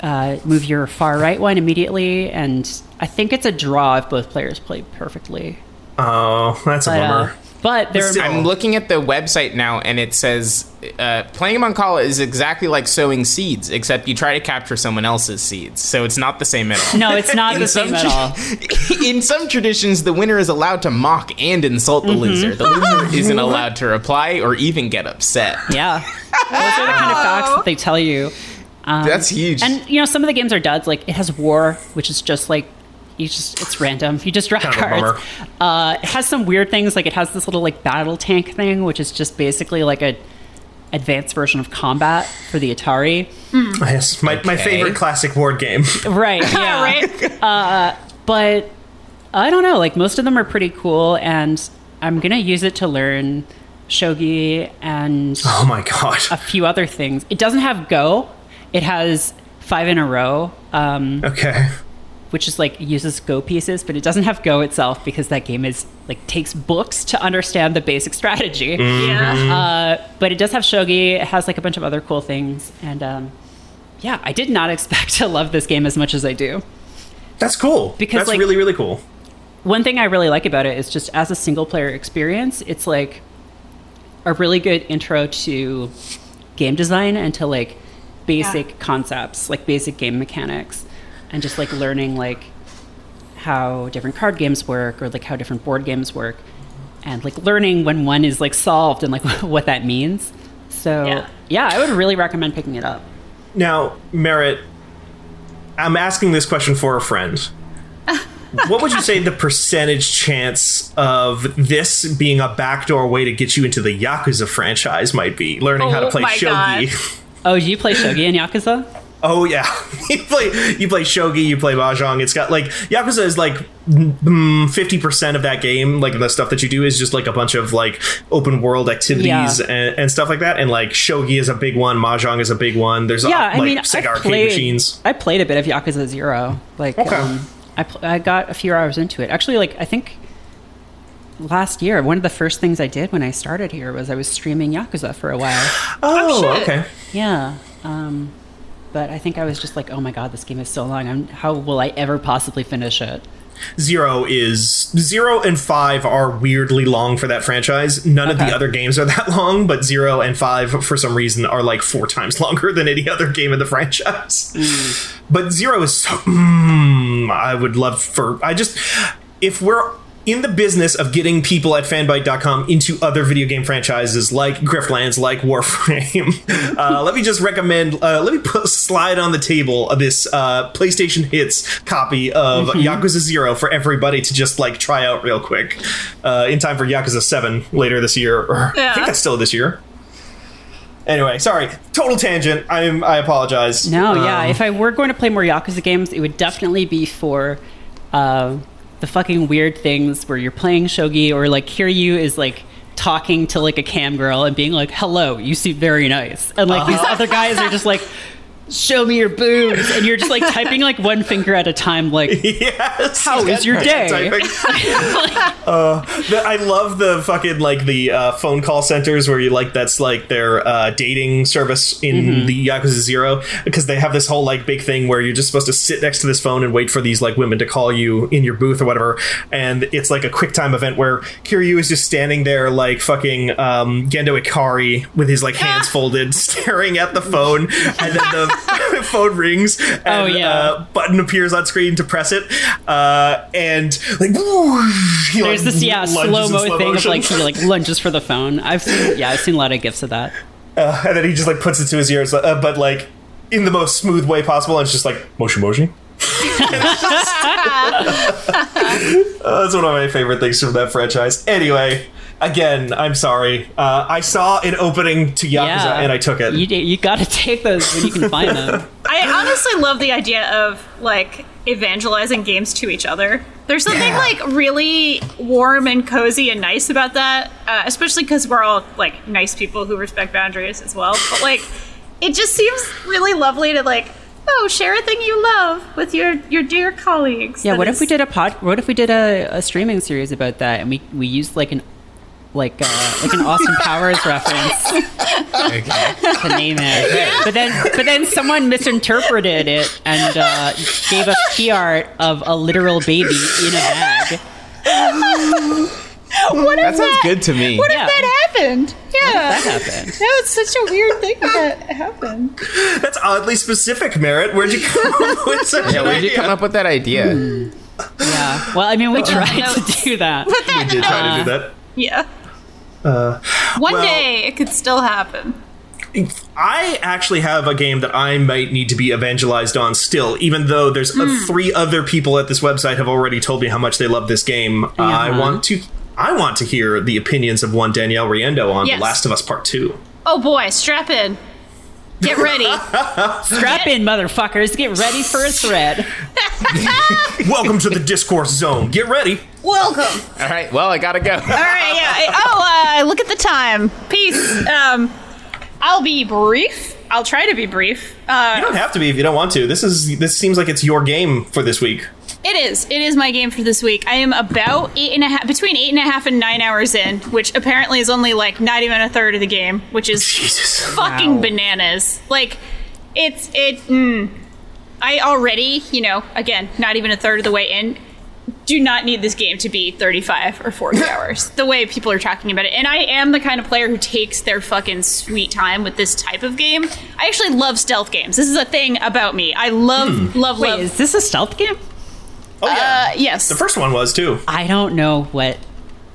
Speaker 2: uh, move your far right one immediately, and I think it's a draw if both players play perfectly.
Speaker 1: oh, that's a
Speaker 2: But, uh,
Speaker 1: bummer.
Speaker 2: But there,
Speaker 1: still-
Speaker 4: I'm looking at the website now, and it says uh, playing Mancala is exactly like sowing seeds, except you try to capture someone else's seeds. So it's not the same at all.
Speaker 2: no, it's not the same at all.
Speaker 4: In some traditions, the winner is allowed to mock and insult
Speaker 2: Mm-hmm.
Speaker 4: the loser. The loser isn't allowed to reply or even get upset.
Speaker 2: Yeah, those are the kind of facts that they tell you. Um,
Speaker 4: That's huge.
Speaker 2: And you know, some of the games are duds. Like it has war, which is just like you just it's random. You just draw
Speaker 1: Kind of a
Speaker 2: cards. Uh, it has some weird things. Like it has this little like battle tank thing, which is just basically like a advanced version of combat for the Atari.
Speaker 1: yes, my, my favorite classic board game.
Speaker 2: Right. Yeah.
Speaker 3: right?
Speaker 2: but I don't know. Like most of them are pretty cool, and I'm gonna use it to learn shogi and
Speaker 1: oh my god.
Speaker 2: a few other things. It doesn't have Go. It has five in a row, um,
Speaker 1: Okay.
Speaker 2: Which is like uses Go pieces, but it doesn't have Go itself because that game is like takes books to understand the basic strategy.
Speaker 3: yeah.
Speaker 2: Uh, but it does have shogi. It has like a bunch of other cool things, and um, yeah, I did not expect to love this game as much as I do.
Speaker 1: That's cool.
Speaker 2: Because,
Speaker 1: that's
Speaker 2: like-
Speaker 1: really really cool.
Speaker 2: one thing I really like about it is just as a single player experience, it's like a really good intro to game design and to like basic concepts, like basic game mechanics, and just like learning like how different card games work or like how different board games work, and like learning when one is like solved and like what that means. So
Speaker 3: Yeah.
Speaker 2: yeah, I would really recommend picking it up.
Speaker 1: Now, Merritt, I'm asking this question for a friend. what would you say the percentage chance of this being a backdoor way to get you into the Yakuza franchise might be? Learning how to
Speaker 3: Oh
Speaker 1: play
Speaker 3: my
Speaker 1: shogi.
Speaker 2: Oh, do you play shogi in Yakuza?
Speaker 1: Oh yeah, you play you play shogi, you play mahjong. It's got like Yakuza is like fifty percent of that game. Like the stuff that you do is just like a bunch of like open world activities
Speaker 2: Yeah.
Speaker 1: and, and stuff like that. And like shogi is a big one, mahjong is a big one. There's
Speaker 2: yeah,
Speaker 1: uh,
Speaker 2: I
Speaker 1: like
Speaker 2: mean,
Speaker 1: Sega
Speaker 2: I
Speaker 1: arcade
Speaker 2: played,
Speaker 1: machines.
Speaker 2: I played a bit of Yakuza Zero. Like,
Speaker 1: Okay.
Speaker 2: um, I pl- I got a few hours into it. Actually, like I think last year, one of the first things I did when I started here was I was streaming Yakuza for a while.
Speaker 1: Oh,
Speaker 3: shit.
Speaker 1: okay.
Speaker 2: yeah, um, but I think I was just like, oh my god, this game is so long. I'm, how will I ever possibly finish it?
Speaker 1: Zero is zero and five are weirdly long for that franchise. None of the other games are that long, but zero and five for some reason are like four times longer than any other game in the franchise. But zero is so. Mm, I would love for. I just if we're in the business of getting people at fanbyte.com into other video game franchises like Griftlands, like Warframe, uh, let me just recommend, uh, let me put slide on the table of this uh, PlayStation Hits copy of Yakuza Zero for everybody to just like try out real quick uh, in time for Yakuza 7 later this year. Or I think that's still this year. Anyway, sorry, total tangent. I'm I apologize.
Speaker 2: No, yeah.
Speaker 1: Um,
Speaker 2: If I were going to play more Yakuza games, it would definitely be for uh, the fucking weird things where you're playing shogi or like Kiryu is like talking to like a cam girl and being like, "Hello, you seem very nice," and like these uh-huh. other guys are just like. Show me your boobs, and you're just like typing like one finger at a time. Like,
Speaker 1: Yes.
Speaker 2: How is your day?
Speaker 1: Uh, the- I love the fucking like the uh, phone call centers where you like that's like their uh, dating service in
Speaker 2: Mm-hmm.
Speaker 1: the Yakuza Zero because they have this whole like big thing where you're just supposed to sit next to this phone and wait for these like women to call you in your booth or whatever, and it's like a quick time event where Kiryu is just standing there like fucking um, Gendo Ikari with his like hands folded, staring at the phone, and then the phone rings and
Speaker 2: Oh, yeah.
Speaker 1: uh, button appears on screen to press it uh, and like whoosh, he,
Speaker 2: There's
Speaker 1: like,
Speaker 2: this yeah
Speaker 1: slow-mo
Speaker 2: slow thing of like he like lunges for the phone. I've seen yeah I've seen a lot of gifs of that.
Speaker 1: uh, and then he just like puts it to his ears uh, but like in the most smooth way possible and it's just like motion motion Uh, that's one of my favorite things from that franchise. Anyway, again, I'm sorry. Uh, I saw an opening to Yakuza
Speaker 2: Yeah,
Speaker 1: and I took it.
Speaker 2: You you got to take those when you can find them.
Speaker 5: I honestly love the idea of like evangelizing games to each other. There's something
Speaker 1: Yeah.
Speaker 5: like really warm and cozy and nice about that, uh, especially because we're all like nice people who respect boundaries as well. But like, it just seems really lovely to like, oh, share a thing you love with your your dear colleagues.
Speaker 2: Yeah,
Speaker 5: That
Speaker 2: what if we did a pod? What if we did a, a streaming series about that, and we we used like an like uh, like an Austin Powers reference to name it, but then but then someone misinterpreted it and uh, gave us key art of a literal baby in a bag.
Speaker 4: What that sounds good to me.
Speaker 3: What
Speaker 2: Yeah.
Speaker 3: if that happened? Yeah.
Speaker 2: That happened.
Speaker 3: That was such a weird thing that happened.
Speaker 1: That's oddly specific, Merritt. Where'd you come up with such
Speaker 4: Yeah,
Speaker 1: an
Speaker 4: where'd you come up with that idea?
Speaker 2: Yeah. Well, I mean, we tried to do that.
Speaker 5: Put that
Speaker 1: We did try
Speaker 2: Uh,
Speaker 1: to do that.
Speaker 5: Yeah.
Speaker 1: Uh,
Speaker 5: One
Speaker 1: well-
Speaker 5: day it could still happen.
Speaker 1: I actually have a game that I might need to be evangelized on still, even though there's uh,
Speaker 2: Hmm.
Speaker 1: three other people at this website have already told me how much they love this game. Uh, I
Speaker 2: Uh-huh.
Speaker 1: want to. I want to hear the opinions of one Danielle Riendeau on
Speaker 5: Yes.
Speaker 1: The Last of Us Part Two.
Speaker 5: Oh boy, strap in. Get ready.
Speaker 2: Strap in, motherfuckers. Get ready for a thread.
Speaker 1: Welcome to the discourse zone. Get ready.
Speaker 5: Welcome.
Speaker 4: All right, well, I gotta go.
Speaker 5: All right, yeah. Oh, uh, look at the time. Peace. Um, I'll be brief. I'll try to be brief.
Speaker 1: You
Speaker 5: Uh,
Speaker 1: don't have to be if you don't want to. This is this seems like it's your game for this week.
Speaker 5: it is. It is my game for this week. I am about eight and a half, between eight and a half and nine hours in, which apparently is only like not even a third of the game, which is
Speaker 1: Jesus.
Speaker 5: fucking
Speaker 2: Wow.
Speaker 5: bananas. Like, it's it. Mm, I already, you know, again, not even a third of the way in. Do not need this game to be 35 or 40 hours, the way people are talking about it. And I am the kind of player who takes their fucking sweet time with this type of game. I actually love stealth games. This is a thing about me. I love, love,
Speaker 2: Wait,
Speaker 5: love.
Speaker 2: is this a stealth game?
Speaker 1: Oh yeah.
Speaker 5: uh, yes.
Speaker 1: the first one was too.
Speaker 2: I don't know what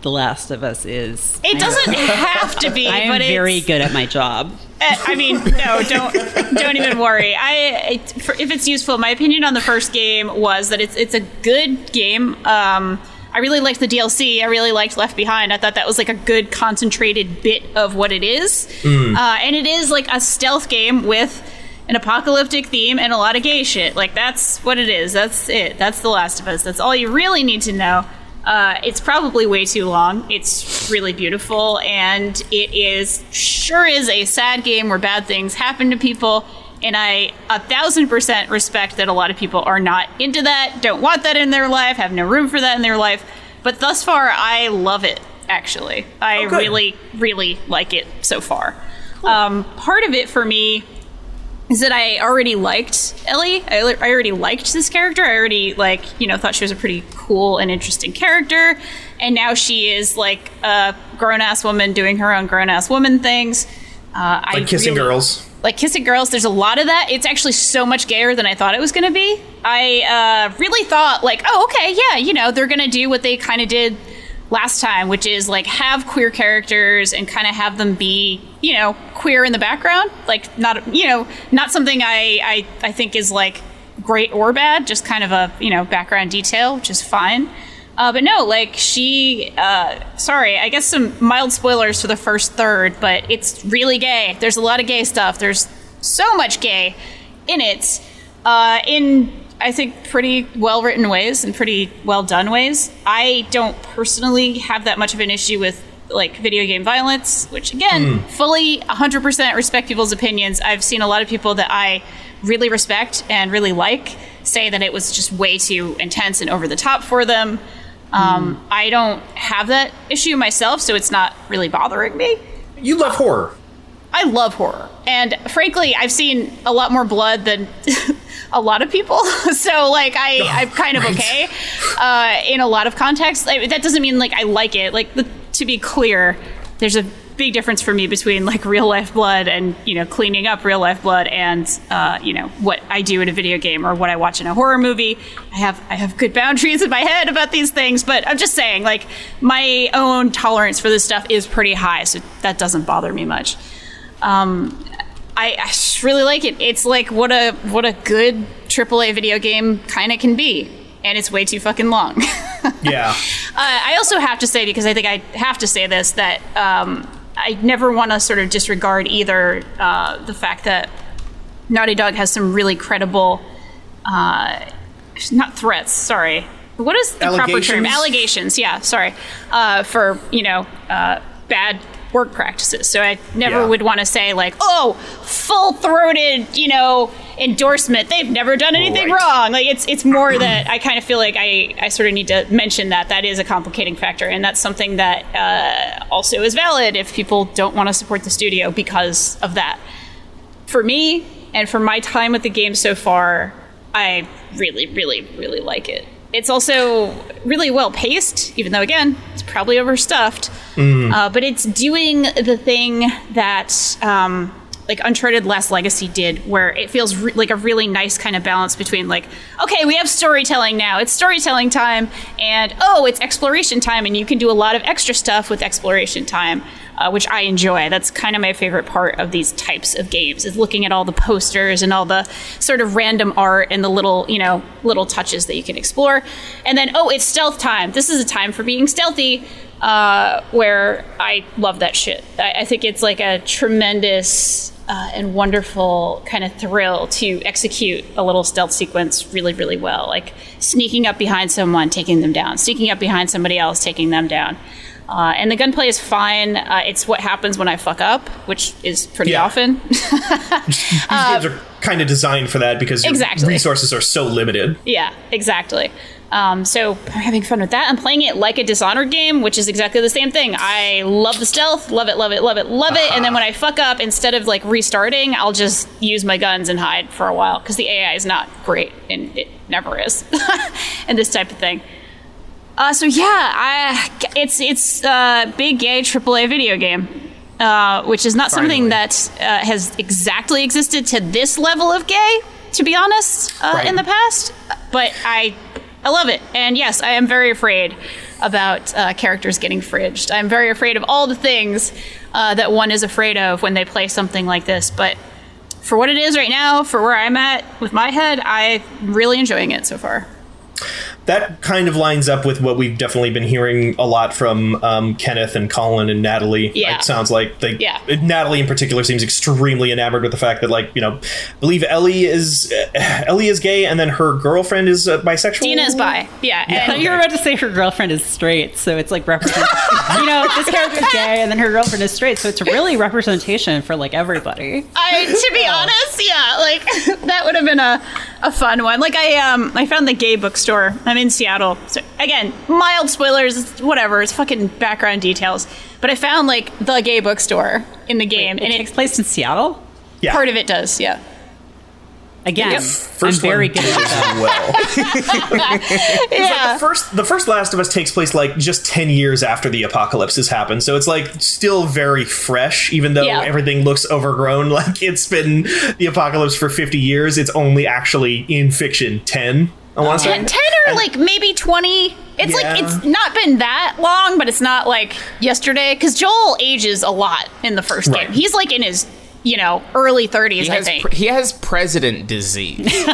Speaker 2: The Last of Us is.
Speaker 5: it doesn't have to be,
Speaker 2: I am
Speaker 5: but it's,
Speaker 2: very good at my job.
Speaker 5: Uh, I mean, no, don't don't even worry. I it, for, if it's useful, my opinion on the first game was that it's it's a good game. Um, I really liked the DLC. I really liked Left Behind. I thought that was like a good concentrated bit of what it is. Uh, and it is like a stealth game with an apocalyptic theme and a lot of gay shit. Like that's what it is. That's it. That's The Last of Us. That's all you really need to know. Uh, it's probably way too long. It's really beautiful, and it is sure is a sad game where bad things happen to people. And I a thousand percent respect that a lot of people are not into that, don't want that in their life, have no room for that in their life. But thus far, I love it. Actually, I
Speaker 1: Oh,
Speaker 5: really, really like it so far. Um, part of it for me is that I already liked Ellie. I, I already liked this character. I already like you know thought she was a pretty cool and interesting character, and now she is like a grown ass woman doing her own grown ass woman things. Uh, I
Speaker 1: Like kissing
Speaker 5: really-
Speaker 1: girls.
Speaker 5: like kissing girls there's a lot of that it's actually so much gayer than i thought it was going to be i uh, really thought like oh okay yeah you know they're going to do what they kind of did last time which is like have queer characters and kind of have them be you know queer in the background like not you know not something i i, I think is like great or bad just kind of a you know background detail which is fine uh, but no, like she, uh, sorry, I guess some mild spoilers for the first third, but it's really gay. There's a lot of gay stuff. There's so much gay in it, uh, in I think pretty well written ways and pretty well done ways. I don't personally have that much of an issue with like video game violence, which again, fully 100% respect people's opinions. I've seen a lot of people that I really respect and really like say that it was just way too intense and over the top for them. Um, I don't have that issue myself, so it's not really bothering me.
Speaker 1: You love horror.
Speaker 5: I love horror. And frankly, I've seen a lot more blood than a lot of people. so, like, I, I'm kind of
Speaker 1: right.
Speaker 5: okay uh, in a lot of contexts. I, that doesn't mean, like, I like it. Like, the, to be clear, there's a big difference for me between like real life blood and you know cleaning up real life blood and uh, you know what I do in a video game or what I watch in a horror movie. I have I have good boundaries in my head about these things, but I'm just saying like my own tolerance for this stuff is pretty high, so that doesn't bother me much. Um, I, I really like it. It's like what a what a good AAA video game kind of can be, and it's way too fucking long.
Speaker 1: Yeah.
Speaker 5: Uh, I also have to say, because I think I have to say this, that um, I never want to sort of disregard either uh, the fact that Naughty Dog has some really credible, uh, not threats, sorry. What is the proper term?
Speaker 1: Allegations?
Speaker 5: Yeah, sorry. Uh, for, you know, uh, bad work practices. So I never
Speaker 1: Yeah.
Speaker 5: would want to say, like, oh, full throated, you know, endorsement. They've never done anything
Speaker 1: Right.
Speaker 5: wrong. Like, it's, it's more that I kind of feel like I, I sort of need to mention that that is a complicating factor. And that's something that uh, also is valid if people don't want to support the studio because of that for me and for my time with the game so far, I really, really, really like it. It's also really well paced, even though again it's probably overstuffed. Uh, but it's doing the thing that um, like Uncharted Lost Legacy did, where it feels re- like a really nice kind of balance between like, okay, we have storytelling now, it's storytelling time, and oh, it's exploration time, and you can do a lot of extra stuff with exploration time uh, which I enjoy. That's kind of my favorite part of these types of games is looking at all the posters and all the sort of random art and the little, you know, little touches that you can explore. And then, oh, it's stealth time. This is a time for being stealthy, uh, where I love that shit. I, I think it's like a tremendous uh, and wonderful kind of thrill to execute a little stealth sequence really, really well. Like sneaking up behind someone, taking them down, sneaking up behind somebody else, taking them down. Uh, and the gunplay is fine. Uh, it's what happens when I fuck up, which is pretty
Speaker 1: Yeah.
Speaker 5: often.
Speaker 1: These games are kind of designed for that because
Speaker 5: Exactly.
Speaker 1: resources are so limited.
Speaker 5: yeah, exactly. Um, so I'm having fun with that. I'm playing it like a Dishonored game, which is exactly the same thing. I love the stealth, love it, love it, love it, love it. And then when I fuck up, instead of like restarting, I'll just use my guns and hide for a while because the AI is not great, and it never is, and this type of thing. Uh, so yeah, I, it's it's a big gay AAA video game, uh, which is not something that uh, has exactly existed to this level of gay, to be honest, uh,
Speaker 1: Right.
Speaker 5: in the past. But I I love it, and yes, I am very afraid about uh, characters getting fridged. I'm very afraid of all the things uh, that one is afraid of when they play something like this, but. For what it is right now, for where I'm at with my head, I'm really enjoying it so far.
Speaker 1: That kind of lines up with what we've definitely been hearing a lot from um, Kenneth and Colin and Natalie.
Speaker 5: Yeah.
Speaker 1: It sounds like they,
Speaker 5: Yeah.
Speaker 1: Natalie in particular seems extremely enamored with the fact that, like, you know, I believe Ellie is uh, Ellie is gay, and then her girlfriend is uh, bisexual.
Speaker 5: Dina is bi, yeah,
Speaker 2: I
Speaker 5: and
Speaker 2: thought you were about to say her girlfriend is straight, so it's like represent. you know, this character's gay, and then her girlfriend is straight, so it's really representation for like everybody.
Speaker 5: I, to be honest, yeah, like that would have been a, a fun one. Like I um I found the gay bookstore. I'm in Seattle. So again, mild spoilers, whatever. It's fucking background details. But I found like the gay bookstore in the game,
Speaker 2: It
Speaker 5: and
Speaker 2: takes
Speaker 5: it
Speaker 2: place in Seattle.
Speaker 1: Yeah.
Speaker 5: part of it does, yeah.
Speaker 2: Again,
Speaker 5: Yep.
Speaker 2: I'm very good at that.
Speaker 1: well.
Speaker 5: Yeah.
Speaker 1: the first the first Last of Us takes place like just ten years after the apocalypse has happened, so it's like still very fresh, even though
Speaker 5: Yeah.
Speaker 1: everything looks overgrown. Like it's been the apocalypse for fifty years. It's only actually in fiction ten. I want to say
Speaker 5: Ten, 10 or like maybe 20. It's like it's not been that long, but it's not like yesterday because Joel ages a lot in the first
Speaker 1: Right.
Speaker 5: game. He's like in his, you know, early 30s,
Speaker 4: He
Speaker 5: I
Speaker 4: has,
Speaker 5: think.
Speaker 4: pre- he has president disease.
Speaker 1: Wait,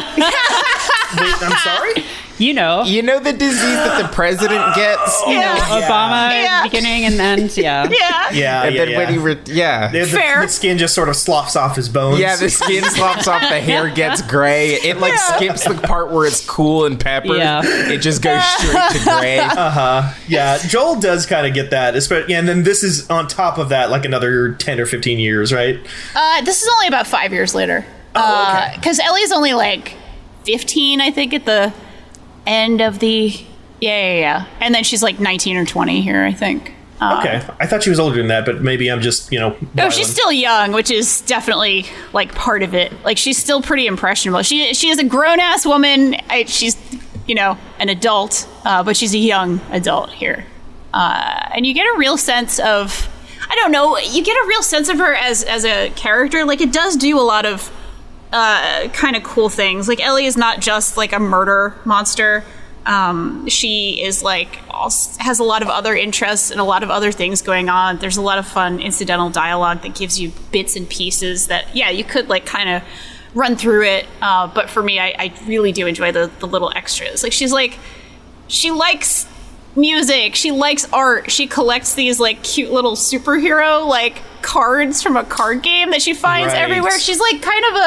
Speaker 1: I'm sorry.
Speaker 2: You know,
Speaker 4: you know the disease that the president gets?
Speaker 5: yeah.
Speaker 2: Obama
Speaker 5: Yeah.
Speaker 2: the beginning and then yeah.
Speaker 5: yeah.
Speaker 1: Yeah,
Speaker 4: And
Speaker 1: yeah,
Speaker 4: then
Speaker 1: yeah.
Speaker 4: when he re- yeah.
Speaker 1: the, the-
Speaker 5: Fair.
Speaker 1: the skin just sort of sloughs off his bones.
Speaker 4: Yeah, the skin slops off, the hair gets gray. It like skips the part where it's cool and peppered.
Speaker 2: Yeah.
Speaker 4: It just goes straight to gray. Uh huh.
Speaker 1: Yeah. Joel does kind of get that, especially, and then this is on top of that, like another ten or fifteen years, right?
Speaker 5: Uh, this is only about five years later.
Speaker 1: Oh, okay.
Speaker 5: Because Ellie's only like 15, I think, at the end of the. Yeah, yeah, yeah. And then she's like 19 or 20 here, I think. Uh,
Speaker 1: Okay, I thought she was older than that, but maybe I'm just you know.
Speaker 5: No, she's still young, which is definitely like part of it. Like she's still pretty impressionable. She she is a grown ass woman. I, she's you know an adult, uh, but she's a young adult here, uh, and you get a real sense of. I don't know. You get a real sense of her as as a character. Like it does do a lot of uh, kind of cool things. Like Ellie is not just like a murder monster. Um, she is like has a lot of other interests and a lot of other things going on. There's a lot of fun incidental dialogue that gives you bits and pieces that yeah you could like kind of run through it. Uh, but for me, I, I really do enjoy the the little extras. Like she's like she likes music. She likes art. She collects these like cute little superhero like cards from a card game that she finds
Speaker 1: Right.
Speaker 5: everywhere. She's like kind of a,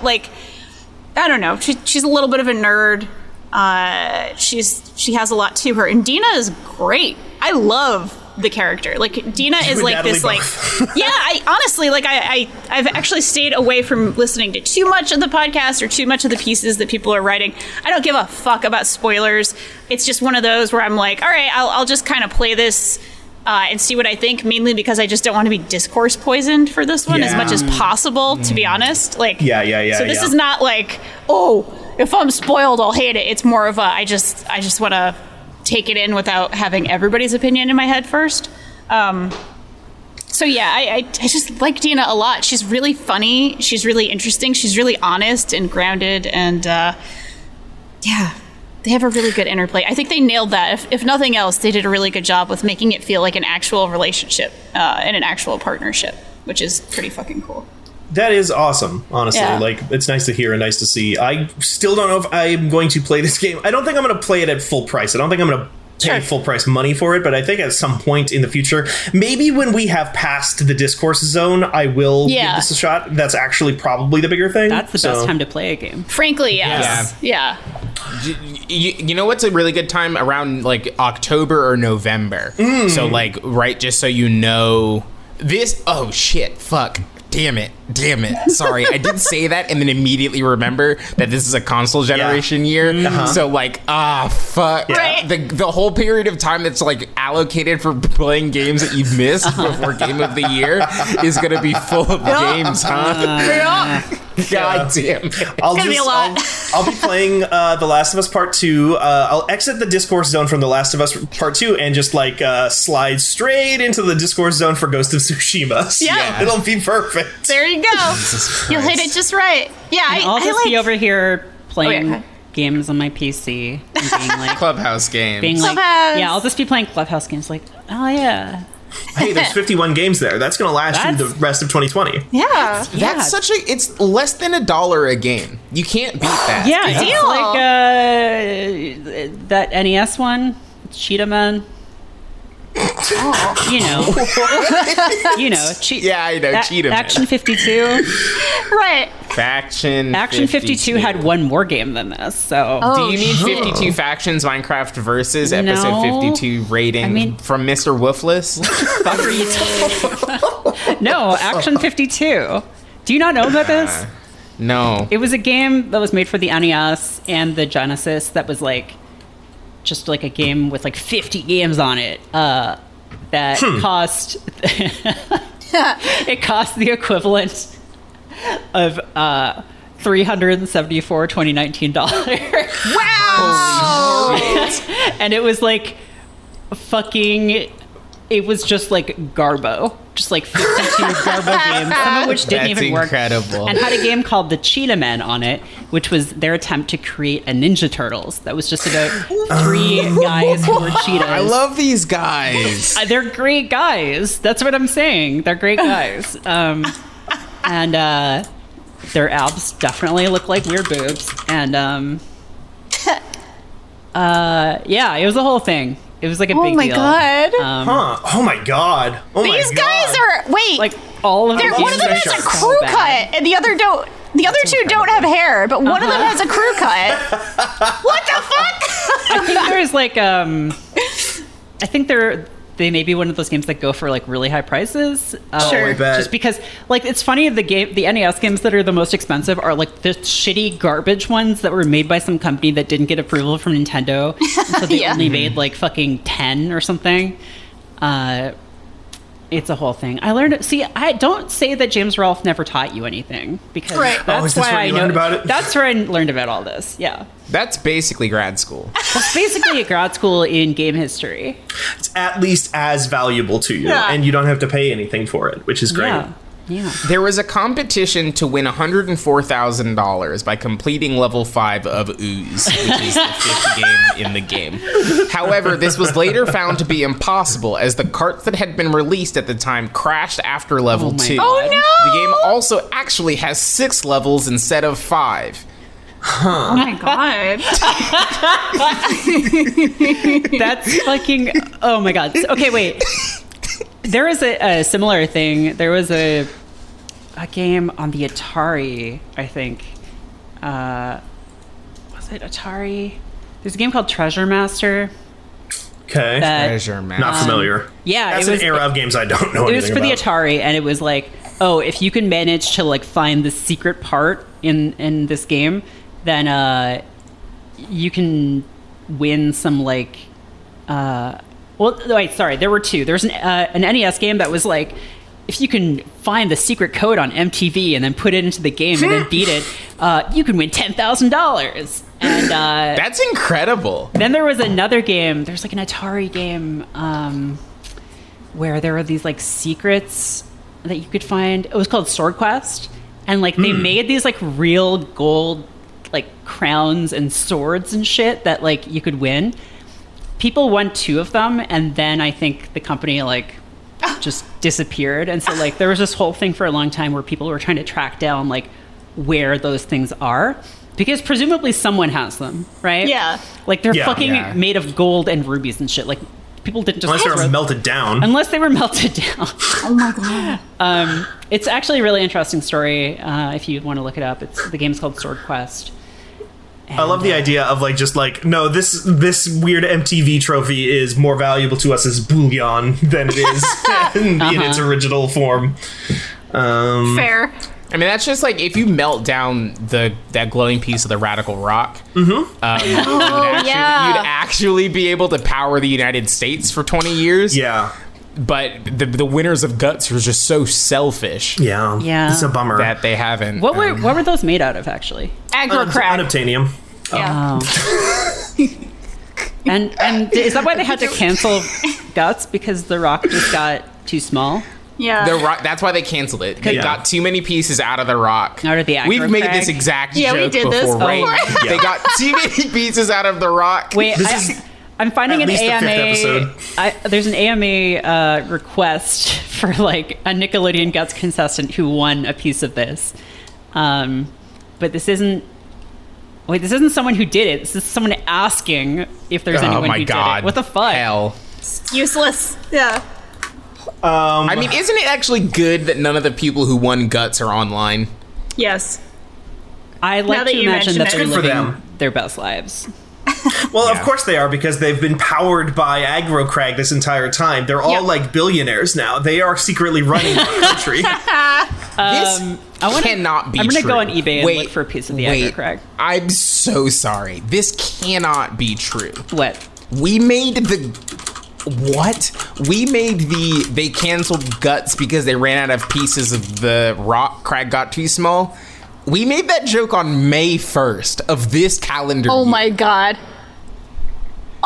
Speaker 5: a like i don't know. She, she's a little bit of a nerd. Uh she's she has a lot to her. And dina is great. I love the character like dina is like
Speaker 1: Natalie
Speaker 5: this like yeah i honestly like I, I i've actually stayed away from listening to too much of the podcast or too much of the pieces that people are writing i don't give a fuck about spoilers it's just one of those where i'm like all right i'll, I'll just kind of play this uh, and see what I think, mainly because I just don't want to be discourse poisoned for this one as much as possible, to be honest. Like,
Speaker 1: Yeah, yeah, yeah,
Speaker 5: So this
Speaker 1: yeah.
Speaker 5: is not like, oh, if I'm spoiled, I'll hate it. It's more of a, I just, I just want to take it in without having everybody's opinion in my head first. Um, so yeah, I, I, I just like Dina a lot. She's really funny. She's really interesting. She's really honest and grounded. And uh, yeah, they have a really good interplay. I think they nailed that. If, if nothing else, they did a really good job with making it feel like an actual relationship uh, and an actual partnership, which is pretty fucking cool.
Speaker 1: That is awesome, honestly.
Speaker 5: Yeah.
Speaker 1: Like, it's nice to hear and nice to see. I still don't know if I'm going to play this game. I don't think I'm going to play it at full price. I don't think I'm going to pay
Speaker 5: Sure.
Speaker 1: full price money for it, but I think at some point in the future, maybe when we have passed the discourse zone, I will
Speaker 5: Yeah.
Speaker 1: give this a shot. That's actually probably the bigger thing.
Speaker 2: That's the
Speaker 1: So-
Speaker 2: best time to play a game.
Speaker 5: Frankly, yes. Yeah.
Speaker 4: you, you know what's a really good time around like October or November. Mm. So like right, just so you know this. Oh shit! Fuck! Damn it! Damn it! Sorry, I did say that and then immediately remember that this is a console generation year. So like ah fuck!
Speaker 5: Right.
Speaker 4: The the whole period of time that's like allocated for playing games that you've missed before Game of the Year is gonna be full of games, huh? God damn it!
Speaker 1: I'll
Speaker 5: gonna be a lot.
Speaker 1: I'll, I'll be playing uh, The Last of Us Part Two. Uh, I'll exit the discourse zone from The Last of Us Part Two and just like uh, slide straight into the discourse zone for Ghost of Tsushima. So
Speaker 5: Yeah.
Speaker 1: it'll be perfect.
Speaker 5: There you go. You'll hit it just right. Yeah, I,
Speaker 2: I'll
Speaker 5: I
Speaker 2: just
Speaker 5: like.
Speaker 2: be over here playing
Speaker 5: okay.
Speaker 2: games on my PC and being like,
Speaker 4: Clubhouse games.
Speaker 2: being like,
Speaker 5: Clubhouse.
Speaker 2: yeah, I'll just be playing Clubhouse games. Like, oh yeah,
Speaker 1: Hey, there's 51 games there. That's going to last you the rest of 2020.
Speaker 5: yeah.
Speaker 4: That's
Speaker 2: Yeah.
Speaker 4: such a. It's less than a dollar a game. You can't beat that.
Speaker 2: yeah, it's
Speaker 5: deal.
Speaker 2: like uh, that NES one, Cheetah Man. You know, you know, che-
Speaker 4: Yeah, I know,
Speaker 2: A-
Speaker 4: Cheetah
Speaker 2: Action Fifty Two.
Speaker 5: Right.
Speaker 4: Faction.
Speaker 2: Action Fifty Two had one more game than this, so
Speaker 5: Oh,
Speaker 4: Do you need 52 factions Minecraft versus
Speaker 2: No.
Speaker 4: episode 52 rating
Speaker 2: I mean-
Speaker 4: from Mr. Woofless?
Speaker 2: fuck are you talking- no, Action Fifty Two. Do you not know about this?
Speaker 4: Uh, no.
Speaker 2: It was a game that was made for the NES and the Genesis that was like just like a game with like 50 games on it uh, that cost it cost the equivalent of uh, 374 2019 dollars
Speaker 5: Wow.
Speaker 2: and it was like fucking it was just like garbo just like 52 garbo games some of which didn't
Speaker 4: That's
Speaker 2: even work
Speaker 4: incredible.
Speaker 2: and had a game called the cheetah men on it which was their attempt to create a ninja turtles that was just about three guys who were cheetahs
Speaker 4: I love these guys.
Speaker 2: Uh, they're great guys. That's what I'm saying. They're great guys. Um, and uh, their abs definitely look like weird boobs. And um, uh, yeah, it was a whole thing. It was like a big thing.
Speaker 5: Oh
Speaker 2: big
Speaker 5: my
Speaker 2: deal.
Speaker 5: god.
Speaker 2: Um,
Speaker 1: Huh. Oh my god. Oh my god.
Speaker 5: These
Speaker 1: god.
Speaker 5: guys are wait.
Speaker 2: like all of
Speaker 5: they're- one of them has a crew
Speaker 2: bad.
Speaker 5: cut, and the other don't. The other two don't have hair, but one of them
Speaker 2: Uh-huh.
Speaker 5: has a crew cut. what the fuck?
Speaker 2: I think there's like um, I think they're they may be one of those games that go for like really high prices. Uh,
Speaker 5: Sure.
Speaker 2: Just because, like, it's funny the game, the NES games that are the most expensive are like the shitty garbage ones that were made by some company that didn't get approval from Nintendo, so they
Speaker 5: Yeah.
Speaker 2: only made like fucking ten or something. Uh, it's a whole thing. I learned. See, I don't say that James Rolfe never taught you anything because
Speaker 3: Right.
Speaker 2: that's
Speaker 1: Oh, is this
Speaker 2: why
Speaker 1: where
Speaker 2: I
Speaker 1: you
Speaker 2: know
Speaker 1: learned about it?
Speaker 2: That's where I learned about all this. Yeah,
Speaker 4: That's basically grad school.
Speaker 2: That's basically a grad school in game history.
Speaker 1: It's at least as valuable to you,
Speaker 3: Yeah.
Speaker 1: and you don't have to pay anything for it, which is great.
Speaker 2: Yeah, yeah.
Speaker 4: There was a competition to win $104,000 by completing level 5 of Ooze, which is the fifth game in the game. However, this was later found to be impossible as the carts that had been released at the time crashed after level
Speaker 2: Oh
Speaker 4: 2.
Speaker 2: God.
Speaker 3: Oh no!
Speaker 4: The game also actually has 6 levels instead of 5.
Speaker 3: Oh my god!
Speaker 2: That's fucking. Oh my god. Okay, wait. There was a, a similar thing. There was a a game on the Atari. I think. Uh, was it Atari? There's a game called Treasure Master.
Speaker 1: Okay.
Speaker 2: That
Speaker 4: Treasure map.
Speaker 1: Not familiar.
Speaker 2: yeah,
Speaker 1: That's
Speaker 2: it was-
Speaker 1: an era of games I don't know
Speaker 2: it was
Speaker 1: anything
Speaker 2: for the. Atari, and it was like, oh, if you can manage to like find the secret part in in this game, then uh, you can win some like. Uh, well, wait, sorry, there were two. There's an uh, an NES game that was like. If you can find the secret code on MTV and then put it into the game and then beat it, uh, you can win ten thousand dollars. And uh,
Speaker 4: That's incredible.
Speaker 2: then there was another game. There's like an Atari game um, where there were these like secrets that you could find. It was called Sword Quest, and like they made these like real gold like crowns and swords and shit that like you could win. People won two of them, and then I think the company like just disappeared. And so like there was this whole thing for a long time where people were trying to track down like where those things are. Because presumably someone has them, right?
Speaker 3: Yeah.
Speaker 2: Like they're
Speaker 1: Yeah.
Speaker 2: fucking
Speaker 4: Yeah.
Speaker 2: made of gold and rubies and shit. Like people didn't just
Speaker 1: Unless
Speaker 2: throw-
Speaker 1: they're melted down.
Speaker 2: unless they were melted down.
Speaker 3: Oh my god!
Speaker 2: Um, it's actually a really interesting story. Uh, if you want to look it up, it's the game's called Sword Quest.
Speaker 1: I love the idea of like just like no this this weird MTV trophy is more valuable to us as bullion than it is in, in its
Speaker 2: Uh-huh.
Speaker 1: original form. Um,
Speaker 3: Fair.
Speaker 4: I mean, that's just like if you melt down the that glowing piece of the radical rock, um, you would actually,
Speaker 3: yeah.
Speaker 4: you'd actually be able to power the United States for 20 years.
Speaker 1: yeah,
Speaker 4: But the, the winners of Guts were just so selfish
Speaker 1: yeah,
Speaker 2: Yeah.
Speaker 1: It's a bummer.
Speaker 4: that they haven't.
Speaker 2: What were
Speaker 4: um,
Speaker 2: what were those made out of actually?
Speaker 3: Aggro
Speaker 1: Un-
Speaker 3: crack.
Speaker 1: unobtainium.
Speaker 3: yeah.
Speaker 2: And and is that why they had to cancel Guts because the rock just got too small?
Speaker 3: Yeah.
Speaker 4: the rock, that's why they canceled it. They
Speaker 1: Yeah.
Speaker 4: got too many pieces out of the rock.
Speaker 2: Out of the
Speaker 4: We've made
Speaker 2: crag?
Speaker 4: this exact
Speaker 3: Yeah, we
Speaker 4: joke
Speaker 3: did this
Speaker 4: before, right?
Speaker 3: before.
Speaker 4: They got too many pieces out of the rock.
Speaker 2: Wait,
Speaker 1: This
Speaker 2: I,
Speaker 1: is
Speaker 2: I'm finding
Speaker 1: at
Speaker 2: an
Speaker 1: least the
Speaker 2: AMA. I, there's an AMA uh, request for like a Nickelodeon Guts contestant who won a piece of this, um, but this isn't. Wait, this isn't someone who did it. This is someone asking if there's
Speaker 4: oh
Speaker 2: anyone
Speaker 4: my
Speaker 2: who
Speaker 4: god!
Speaker 2: did it. What the fuck?
Speaker 4: Hell.
Speaker 3: Useless. Yeah.
Speaker 1: Um,
Speaker 4: I mean, isn't it actually good that none of the people who won Guts are online?
Speaker 3: Yes.
Speaker 2: I like
Speaker 3: that
Speaker 2: to
Speaker 3: you
Speaker 2: imagine
Speaker 3: mention
Speaker 2: that they're living
Speaker 1: them.
Speaker 2: their best lives.
Speaker 1: Well, of course they are because they've been powered by Aggro Crag this entire time. They're all
Speaker 3: Yeah.
Speaker 1: like billionaires now. They are secretly running the country.
Speaker 4: this um,
Speaker 2: I wanna-
Speaker 4: cannot be
Speaker 2: I'm gonna
Speaker 4: true.
Speaker 2: go on eBay and
Speaker 4: Wait,
Speaker 2: look for a piece of the
Speaker 4: wait.
Speaker 2: Aggro Crag.
Speaker 4: I'm so sorry. This cannot be true.
Speaker 2: What?
Speaker 4: We made the what? We made the they canceled guts because they ran out of pieces of the rock. Crag got too small. We made that joke on May 1st of this calendar.
Speaker 3: Oh
Speaker 4: year.
Speaker 3: my god.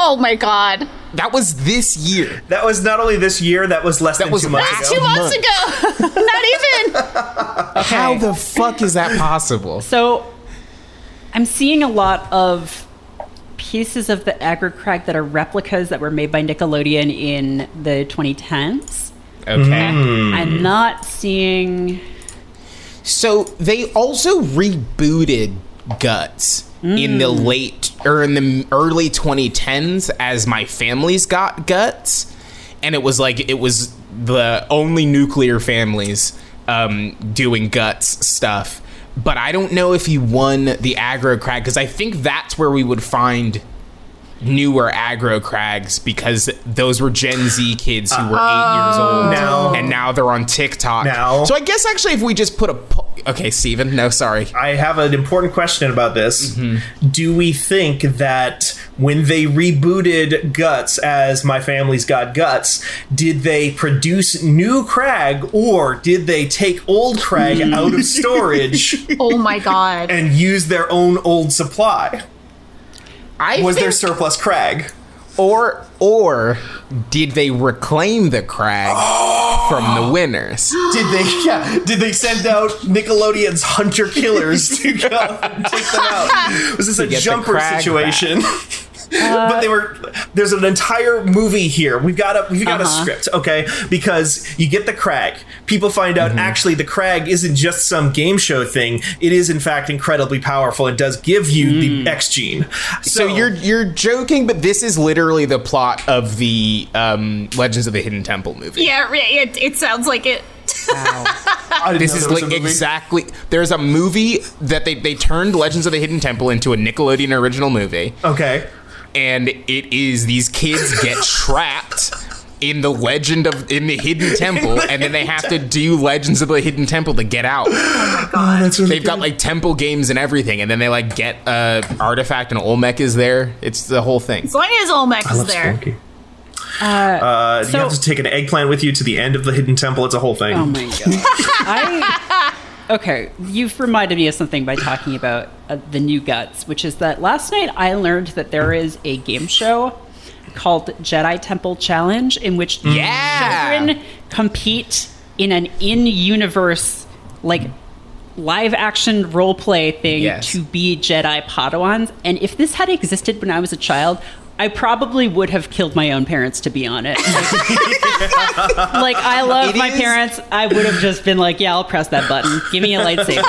Speaker 3: Oh my god.
Speaker 4: That was this year.
Speaker 1: that was not only this year. That was less
Speaker 4: That
Speaker 1: than
Speaker 4: was
Speaker 1: two months
Speaker 4: last
Speaker 1: ago.
Speaker 3: Two months ago. Not even.
Speaker 4: How the fuck is that possible?
Speaker 2: So, I'm seeing a lot of pieces of the Aggro Crag that are replicas that were made by Nickelodeon in the 2010s.
Speaker 4: Okay. Hmm.
Speaker 2: I'm not seeing.
Speaker 4: So they also rebooted Guts in the late or in the early 2010s as My Family's Got Guts, and it was like it was the only nuclear families um, doing Guts stuff. But I don't know if he won the aggro crag because I think that's where we would find newer aggro crags because those were Gen Z kids who were eight years old
Speaker 1: Now-
Speaker 4: and now they're on TikTok.
Speaker 1: Now-
Speaker 4: so I guess actually if we just put a po- okay, Steven, no, sorry.
Speaker 1: I have an important question about this.
Speaker 4: Mm-hmm.
Speaker 1: Do we think that when they rebooted Guts as My Family's Got Guts, did they produce new Crag or did they take old Crag out of storage
Speaker 5: Oh my god.
Speaker 1: and use their own old supply?
Speaker 4: I
Speaker 1: Was
Speaker 4: think,
Speaker 1: there surplus Crag?
Speaker 4: or or did they reclaim the crag from the winners?
Speaker 1: Did they yeah, did they send out Nickelodeon's hunter killers to go and take them out? Was this a
Speaker 4: get the
Speaker 1: jumper
Speaker 4: Crag
Speaker 1: situation? but they were there's an entire movie here. We've got a we've got
Speaker 2: Uh-huh.
Speaker 1: a script, okay? Because you get the crag. People find out actually the crag isn't just some game show thing. It is in fact incredibly powerful. It does give you the X gene.
Speaker 4: So you're you're joking, but this is literally the plot of the um, Legends of the Hidden Temple movie.
Speaker 5: Yeah, it, it sounds like it.
Speaker 1: I didn't
Speaker 4: This is like exactly. There's a movie that they they turned Legends of the Hidden Temple into a Nickelodeon original movie,
Speaker 1: Okay.
Speaker 4: And it is these kids get trapped in the legend of in the hidden temple, and then they have to do Legends of the Hidden Temple to get out.
Speaker 1: Oh, that's really
Speaker 4: They've got like temple games and everything, and then they like get a artifact, and Olmec is there. It's the whole thing.
Speaker 5: As long as Olmec is there.
Speaker 1: Spunky. Uh, you
Speaker 2: so-
Speaker 1: have to take an eggplant with you to the end of the hidden temple. It's a whole thing.
Speaker 2: Oh my god. I okay. You've reminded me of something by talking about uh, the new guts, which is that last night I learned that there is a game show called Jedi Temple Challenge in which
Speaker 4: Yeah.
Speaker 2: children compete in an in-universe like live action role play thing
Speaker 4: Yes.
Speaker 2: to be Jedi Padawans. And if this had existed when I was a child, I probably would have killed my own parents to be on it. Like, like, I love
Speaker 4: It
Speaker 2: my
Speaker 4: is-
Speaker 2: parents. I would have just been like, yeah, I'll press that button. Give me a lightsaber.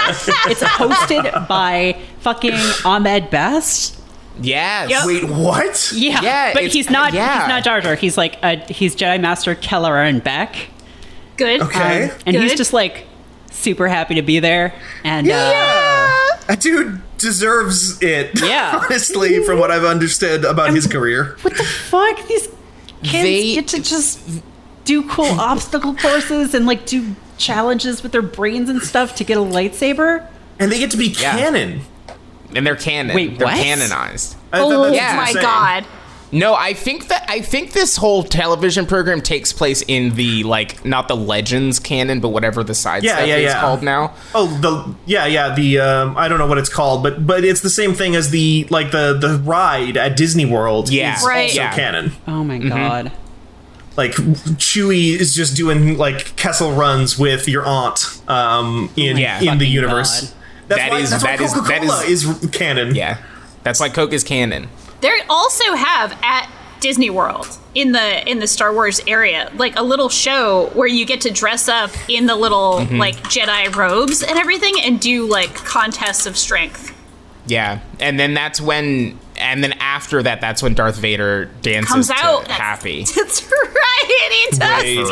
Speaker 2: it's hosted by fucking Ahmed Best.
Speaker 4: Yes.
Speaker 5: Yep.
Speaker 1: Wait, what?
Speaker 2: Yeah,
Speaker 4: Yeah,
Speaker 2: but he's not.
Speaker 4: yeah.
Speaker 2: He's not Jar Jar. He's like a, he's Jedi Master Kelleran Beq,
Speaker 5: Good.
Speaker 1: Okay.
Speaker 2: Um, and he's just like super happy to be there. And uh,
Speaker 1: dude deserves it.
Speaker 2: Yeah.
Speaker 1: honestly, from what I've understood about his career.
Speaker 2: what the fuck? These kids
Speaker 4: They-
Speaker 2: get to just do cool obstacle courses and like do challenges with their brains and stuff to get a lightsaber.
Speaker 1: And they get to be
Speaker 4: Yeah.
Speaker 1: canon.
Speaker 4: and they're canon.
Speaker 2: Wait,
Speaker 4: they're
Speaker 2: what?
Speaker 4: canonized.
Speaker 5: Oh
Speaker 4: Yeah.
Speaker 5: my god.
Speaker 4: No, I think that I think this whole television program takes place in the like not the Legends canon, but whatever the side
Speaker 1: Yeah,
Speaker 4: stuff
Speaker 1: yeah,
Speaker 4: is
Speaker 1: yeah.
Speaker 4: called now.
Speaker 1: Oh, the yeah, yeah, the um, I don't know what it's called, but but it's the same thing as the like the the ride at Disney World.
Speaker 4: Yeah.
Speaker 1: is
Speaker 5: Right.
Speaker 1: also
Speaker 4: Yeah.
Speaker 1: canon.
Speaker 2: Oh my
Speaker 4: Mm-hmm.
Speaker 2: god.
Speaker 1: Like Chewie is just doing like Kessel runs with your aunt um, in
Speaker 4: Yeah.
Speaker 1: in the universe.
Speaker 2: God.
Speaker 1: That's
Speaker 4: That
Speaker 1: why,
Speaker 4: is-
Speaker 1: that's why
Speaker 4: that is-
Speaker 1: Coca-Cola is, canon.
Speaker 4: Yeah, that's why Coke is canon.
Speaker 5: They also have at Disney World in the in the Star Wars area like a little show where you get to dress up in the little
Speaker 4: Mm-hmm.
Speaker 5: like Jedi robes and everything and do like contests of strength.
Speaker 4: Yeah, and then that's when, and then after that, that's when Darth Vader dances
Speaker 5: Comes out. That's-
Speaker 4: Happy.
Speaker 5: That's right. He does.
Speaker 1: Wait.
Speaker 5: do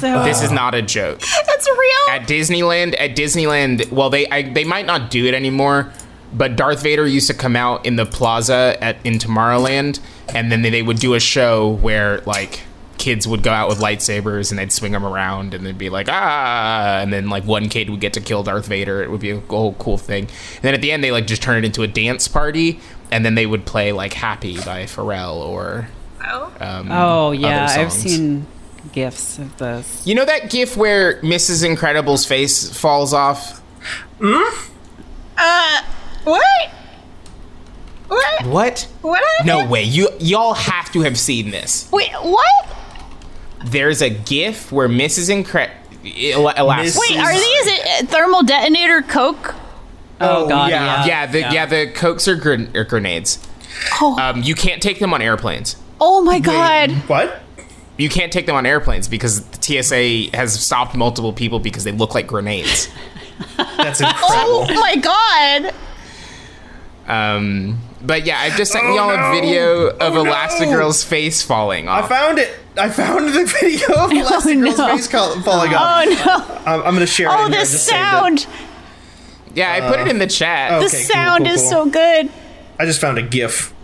Speaker 4: For real. This is not a joke.
Speaker 5: That's real.
Speaker 4: At Disneyland, at Disneyland, well, they I, they might not do it anymore, but Darth Vader used to come out in the plaza at in Tomorrowland, and then they, they would do a show where like kids would go out with lightsabers and they'd swing them around and they'd be like ah and then like one kid would get to kill Darth Vader it would be a whole cool thing and then at the end they like just turn it into a dance party and then they would play like happy by Pharrell or
Speaker 5: Oh.
Speaker 4: um,
Speaker 2: Oh yeah, I've seen gifs of this.
Speaker 4: you know that gif where Mrs. Incredible's face falls off
Speaker 5: Uh, what? What?
Speaker 4: what
Speaker 5: What?
Speaker 4: No way. You y'all have to have seen this.
Speaker 5: Wait, what?
Speaker 4: There's a GIF where Mrs. Incre- Elastic.
Speaker 1: Miss-
Speaker 5: Wait, are these uh, thermal detonator Coke?
Speaker 2: Oh,
Speaker 1: Oh,
Speaker 2: god,
Speaker 1: yeah.
Speaker 2: yeah.
Speaker 4: Yeah, the yeah, the cokes are, gren- are grenades.
Speaker 5: Oh,
Speaker 4: Um, you can't take them on airplanes.
Speaker 5: oh my god.
Speaker 1: What?
Speaker 4: You can't take them on airplanes because the TSA has stopped multiple people because they look like grenades.
Speaker 1: That's incredible.
Speaker 5: Oh my god.
Speaker 4: Um, but yeah, I've just sent
Speaker 1: Oh,
Speaker 4: y'all a video of
Speaker 1: Oh, no.
Speaker 4: Elastigirl's face falling off.
Speaker 1: I found it. I found the video of Elastigirl's
Speaker 5: no.
Speaker 1: face col- falling off.
Speaker 5: Oh no.
Speaker 1: I'm, I'm gonna share it.
Speaker 5: Oh,
Speaker 1: in here.
Speaker 5: The
Speaker 1: it.
Speaker 5: sound.
Speaker 4: yeah, I put it in the chat.
Speaker 1: oh.
Speaker 5: The
Speaker 1: Okay, cool,
Speaker 5: sound
Speaker 1: cool,
Speaker 5: is so good.
Speaker 1: I just found a GIF.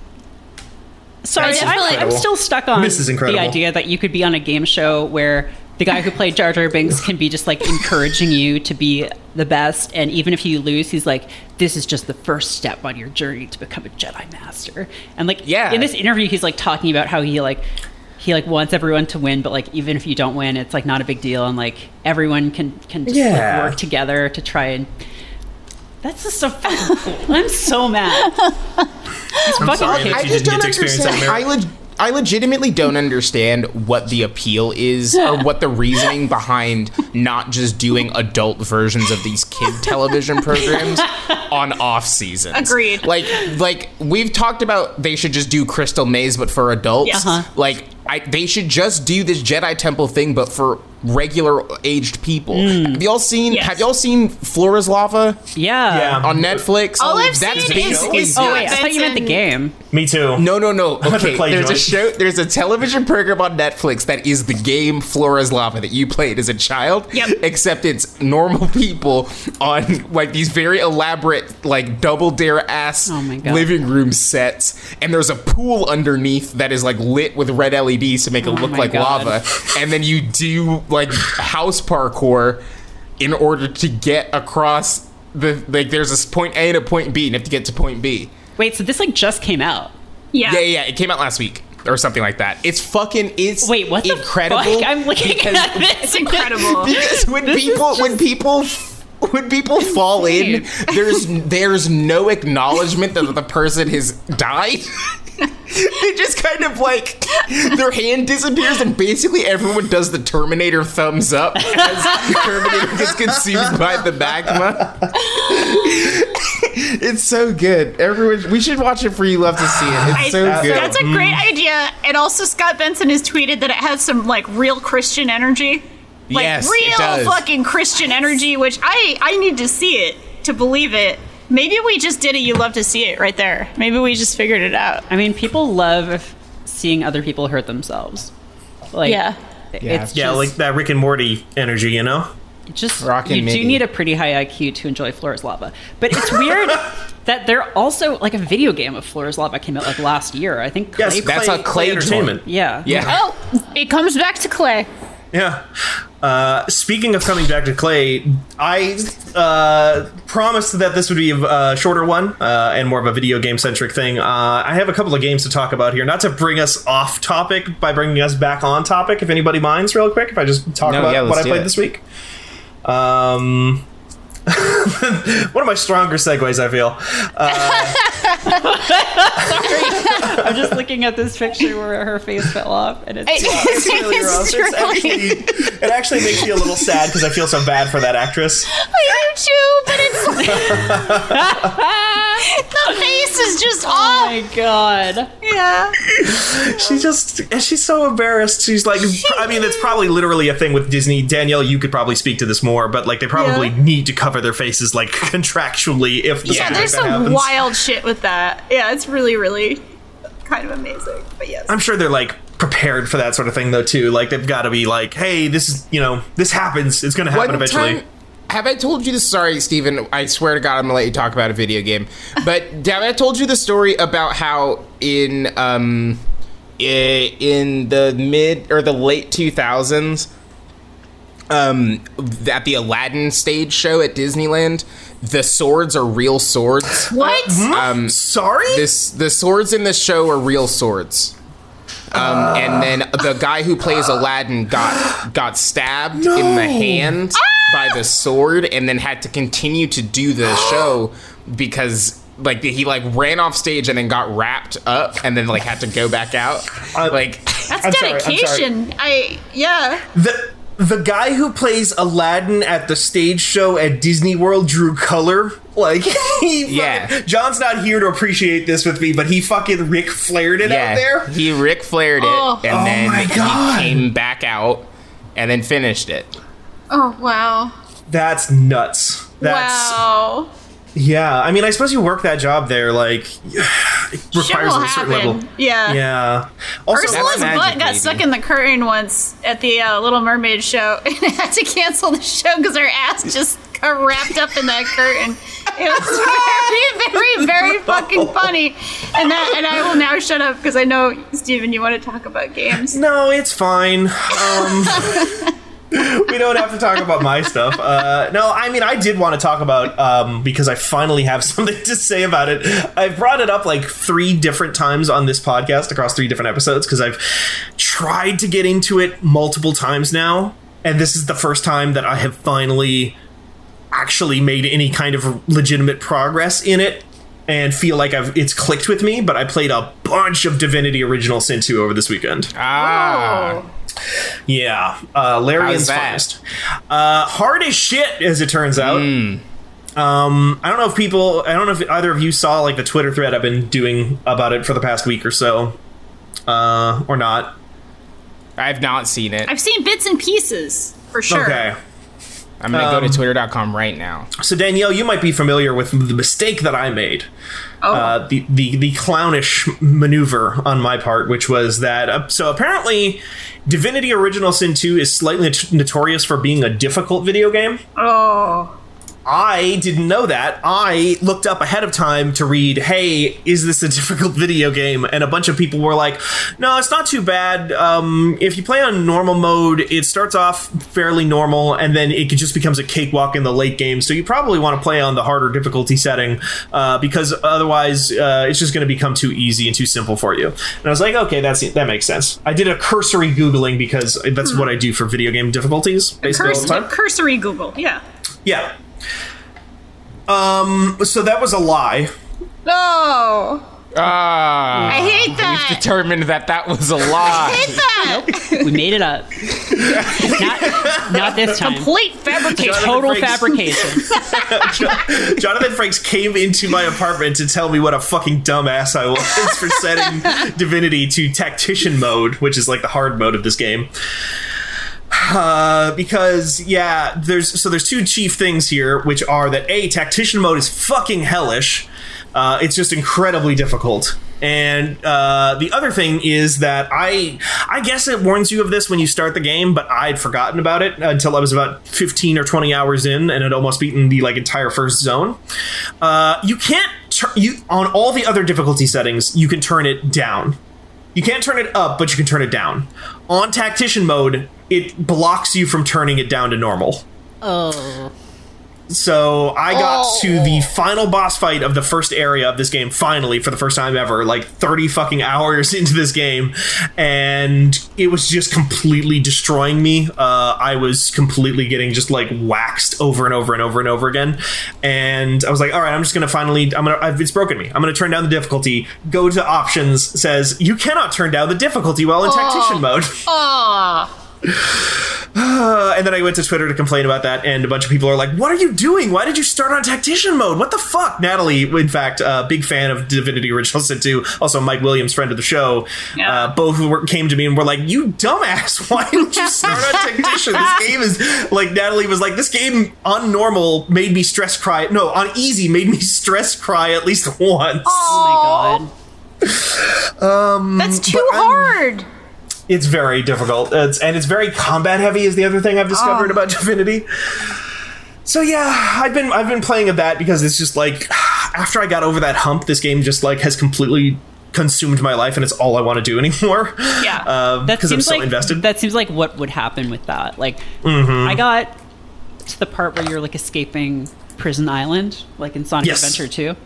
Speaker 2: Sorry, I'm, I'm still stuck on
Speaker 1: This is incredible.
Speaker 2: the idea that you could be on a game show where the guy who played Jar Jar Binks can be just like encouraging you to be the best, and even if you lose, he's like, "This is just the first step on your journey to become a Jedi Master." And like,
Speaker 4: Yeah.
Speaker 2: in this interview, he's like talking about how he like he like wants everyone to win, but like even if you don't win, it's like not a big deal, and like everyone can can just
Speaker 1: Yeah.
Speaker 2: like, work together to try and. That's just so fucking cool. I'm so mad. These fucking
Speaker 1: sorry that
Speaker 4: I
Speaker 1: you
Speaker 4: just
Speaker 1: didn't
Speaker 4: don't
Speaker 1: to
Speaker 4: understand. I,
Speaker 1: Mary.
Speaker 4: leg- I legitimately don't understand what the appeal is or what the reasoning behind not just doing adult versions of these kid television programs on off seasons.
Speaker 5: Agreed.
Speaker 4: Like, like we've talked about, they should just do Crystal Maze, but for adults.
Speaker 5: Yeah. Uh-huh.
Speaker 4: Like, I, they should just do this Jedi Temple thing, but for regular aged people. Mm. Have y'all seen?
Speaker 5: Yes.
Speaker 4: Have y'all seen Floor Is Lava
Speaker 2: yeah.
Speaker 1: Yeah.
Speaker 4: on Netflix?
Speaker 5: All I've
Speaker 4: That's
Speaker 5: seen is-
Speaker 4: basically
Speaker 5: is-
Speaker 2: Oh wait, I thought you meant the game.
Speaker 1: Me too.
Speaker 4: no, no, no. Okay,
Speaker 1: play
Speaker 4: there's a show. There's a television program on Netflix that is the game Floor Is Lava that you played as a child.
Speaker 5: Yep.
Speaker 4: Except it's normal people on like these very elaborate, like double dare ass
Speaker 2: Oh
Speaker 4: living room sets, and there's a pool underneath that is like lit with red LEDs to make it
Speaker 2: Oh
Speaker 4: look like
Speaker 2: God.
Speaker 4: lava, and then you do like house parkour in order to get across the like. There's this point A and a point B, and you have to get to point B.
Speaker 2: Wait, so this like just came out.
Speaker 5: Yeah.
Speaker 4: Yeah, yeah, it came out last week or something like that. It's fucking it's
Speaker 2: Wait, what the
Speaker 4: incredible.
Speaker 2: fuck? I'm looking
Speaker 4: because,
Speaker 2: at this.
Speaker 5: It's incredible.
Speaker 4: because when
Speaker 2: This is
Speaker 4: people when people when people fall in, there's there's no acknowledgement that the person has died. They just kind of like their hand disappears and basically everyone does the Terminator thumbs up as the Terminator gets consumed by the magma. it's so good. Everyone, we should watch it for you. Love to see it. It's so
Speaker 5: I-
Speaker 4: good.
Speaker 5: That's a mm. great idea. And also, Scott Benson has tweeted that it has some like real Christian energy, like
Speaker 4: Yes, it
Speaker 5: real
Speaker 4: does.
Speaker 5: fucking Christian energy. Which I I need to see it to believe it. Maybe we just did it. You love to see it right there. Maybe we just figured it out.
Speaker 2: I mean, people love seeing other people hurt themselves. Like,
Speaker 5: Yeah.
Speaker 2: it's
Speaker 1: Yeah,
Speaker 2: just,
Speaker 1: like that Rick and Morty energy, you know?
Speaker 2: just
Speaker 4: Rockin'
Speaker 2: you
Speaker 4: Mickey.
Speaker 2: do need a pretty high IQ to enjoy Floor Is Lava. But it's weird that there also like a video game of Floor Is Lava came out like last year. I think.
Speaker 1: Yes,
Speaker 2: Klei-
Speaker 4: That's
Speaker 1: Klei-
Speaker 4: a Klei
Speaker 1: Entertainment.
Speaker 4: joint.
Speaker 2: yeah.
Speaker 4: Yeah.
Speaker 5: Oh, it comes back to Klei.
Speaker 1: Yeah. Uh, speaking of coming back to Klei, I uh, promised that this would be a shorter one uh, and more of a video game centric thing. Uh, I have a couple of games to talk about here, not to bring us off topic by bringing us back on topic. If anybody minds, real quick, if I just talk
Speaker 4: No,
Speaker 1: about
Speaker 4: yeah,
Speaker 1: what I played
Speaker 4: it.
Speaker 1: this week. Um, one of my stronger segues, I feel.
Speaker 2: Uh, Sorry, I'm just looking at this picture where her face fell off, and it's
Speaker 5: It's,
Speaker 1: really rough.
Speaker 5: it's
Speaker 1: It's
Speaker 5: truly-
Speaker 1: actually, it actually makes me a little sad because I feel so bad for that actress.
Speaker 5: I do too, but it's like the face is just
Speaker 2: oh
Speaker 5: off.
Speaker 2: my god.
Speaker 5: Yeah.
Speaker 1: She just and she's so embarrassed. She's like, I mean, it's probably literally a thing with Disney. Danielle, you could probably speak to this more, but like they probably
Speaker 5: Yeah.
Speaker 1: need to cover their faces like contractually if
Speaker 5: Yeah,
Speaker 1: something
Speaker 5: there's
Speaker 1: like that
Speaker 5: some
Speaker 1: happens.
Speaker 5: wild shit with that. Yeah, it's really, really kind of amazing. But yes.
Speaker 1: I'm sure they're like prepared for that sort of thing though too. Like they've got to be like, hey, this is you know this happens. It's going to happen
Speaker 4: One
Speaker 1: eventually.
Speaker 4: time- have I told you the story, Steven? I swear to God, I'm gonna let you talk about a video game. But have I told you the story about how in um in the mid or the late 2000s, um, at the Aladdin stage show at Disneyland, the swords are real swords.
Speaker 5: what?
Speaker 4: Um,
Speaker 1: Sorry.
Speaker 4: this the swords in this show are real swords. Um, and then the guy who plays Aladdin got got stabbed in the hand by the sword, and then had to continue to do the show because like he like ran off stage and then got wrapped up, and then like had to go back out. like
Speaker 5: That's
Speaker 1: I'm sorry, sorry.
Speaker 5: dedication. I yeah.
Speaker 1: the the guy who plays Aladdin at the stage show at Disney World drew color. Like he fucking-
Speaker 4: Yeah.
Speaker 1: John's not here to appreciate this with me, but he fucking Rick flared it
Speaker 4: yeah,
Speaker 1: out there.
Speaker 4: he Rick flared it,
Speaker 5: Oh.
Speaker 4: and
Speaker 1: Oh
Speaker 4: then
Speaker 1: my God.
Speaker 4: he came back out, and then finished it.
Speaker 5: Oh wow.
Speaker 1: That's nuts. That's
Speaker 5: wow.
Speaker 1: Yeah. I mean, I suppose you work that job there, like it requires a certain
Speaker 5: happen.
Speaker 1: level.
Speaker 5: Yeah.
Speaker 1: Yeah. Also,
Speaker 5: Ursula's
Speaker 4: magic,
Speaker 5: butt got
Speaker 4: baby.
Speaker 5: stuck in the curtain once at the uh, Little Mermaid show and had to cancel the show because her ass just got wrapped up in that curtain. It was very, very, very fucking funny. And that, and I will now shut up because I know Steven, you want to talk about games.
Speaker 1: no, it's fine. Um, we don't have to talk about my stuff. Uh, no, I mean, I did want to talk about um, because I finally have something to say about it. I've brought it up like three different times on this podcast across three different episodes because I've tried to get into it multiple times now, and this is the first time that I have finally actually made any kind of legitimate progress in it and feel like I've it's clicked with me. But I played a bunch of Divinity Original Sin 2 over this weekend.
Speaker 4: Ah.
Speaker 1: Yeah, uh, Larian's
Speaker 4: How's that?
Speaker 1: finest. Uh, hard as shit, as it turns out.
Speaker 4: Hmm.
Speaker 1: Um, I don't know if people, I don't know if either of you saw like the Twitter thread I've been doing about it for the past week or so, uh, or not.
Speaker 4: I've not seen it.
Speaker 5: I've seen bits and pieces for sure.
Speaker 1: Okay.
Speaker 4: I'm gonna go
Speaker 1: um,
Speaker 4: to twitter.com right now.
Speaker 1: So Danielle, you might be familiar with the mistake that I made.
Speaker 5: Oh.
Speaker 1: Uh, the, the the clownish maneuver on my part, which was that. Uh, so apparently, Divinity: Original Sin 2 is slightly not- notorious for being a difficult video game.
Speaker 5: oh.
Speaker 1: I didn't know that. I looked up ahead of time to read, hey, is this a difficult video game? And a bunch of people were like, no, it's not too bad. Um, if you play on normal mode, it starts off fairly normal and then it just becomes a cakewalk in the late game. So you probably want to play on the harder difficulty setting uh, because otherwise uh, it's just going to become too easy and too simple for you. And I was like, okay, that's that makes sense. I did a cursory Googling because that's what I do for video game difficulties basically time.
Speaker 5: cursory Google. Yeah.
Speaker 1: Yeah. Um. So that was a lie.
Speaker 5: No.
Speaker 4: Ah.
Speaker 5: I hate that.
Speaker 4: We've determined that that was a lie.
Speaker 5: I hate that.
Speaker 2: Nope, We made it up. not, not this time.
Speaker 5: Complete fabrication.
Speaker 2: Total
Speaker 1: Frakes.
Speaker 2: fabrication.
Speaker 1: Jonathan Frakes came into my apartment to tell me what a fucking dumbass I was for setting Divinity to tactician mode, which is like the hard mode of this game. Uh, because yeah, there's so there's two chief things here, which are that a tactician mode is fucking hellish. Uh, it's just incredibly difficult. And uh, the other thing is that I, I guess it warns you of this when you start the game, but I'd forgotten about it until I was about fifteen or twenty hours in, and had almost beaten the like entire first zone. Uh, you can't tur- you on all the other difficulty settings. You can turn it down. You can't turn it up, but you can turn it down. On tactician mode, it blocks you from turning it down to normal.
Speaker 2: Oh.
Speaker 1: So I got
Speaker 5: Oh.
Speaker 1: to the final boss fight of the first area of this game finally for the first time ever, like 30 fucking hours into this game, and it was just completely destroying me. Uh, I was completely getting just like waxed over and over and over and over again, and I was like, all right, I'm just gonna finally, I'm gonna, I've, it's broken me. I'm gonna turn down the difficulty. Go to options. Says you cannot turn down the difficulty while in tactician mode.
Speaker 5: Aw.
Speaker 1: Uh, and then I went to Twitter to complain about that, and a bunch of people are like, "What are you doing? Why did you start on tactician mode? What the fuck?" Natalie, in fact, uh, big fan of Divinity Original Sin 2, also Mike Williams, friend of the show,
Speaker 5: Yeah.
Speaker 1: uh, both were, came to me and were like, "You dumbass! Why did you start on tactician? This game is like." Natalie was like, "This game on normal made me stress cry. No, on easy made me stress cry at least once."
Speaker 2: Oh my god.
Speaker 5: That's too
Speaker 1: but I'm-
Speaker 5: hard.
Speaker 1: It's very difficult, it's, and it's very combat heavy. Is the other thing I've discovered
Speaker 5: Oh.
Speaker 1: about Divinity. So yeah, I've been I've been playing of that because it's just like after I got over that hump, this game just like has completely consumed my life, and it's all I want to do anymore.
Speaker 5: Yeah.
Speaker 1: um,
Speaker 2: That
Speaker 1: because I'm
Speaker 2: seems
Speaker 1: so
Speaker 2: like
Speaker 1: invested.
Speaker 2: that seems like what would happen with that. Like
Speaker 1: Mm-hmm.
Speaker 2: I got to the part where you're like escaping Prison Island, like in Sonic
Speaker 1: Yes.
Speaker 2: Adventure 2.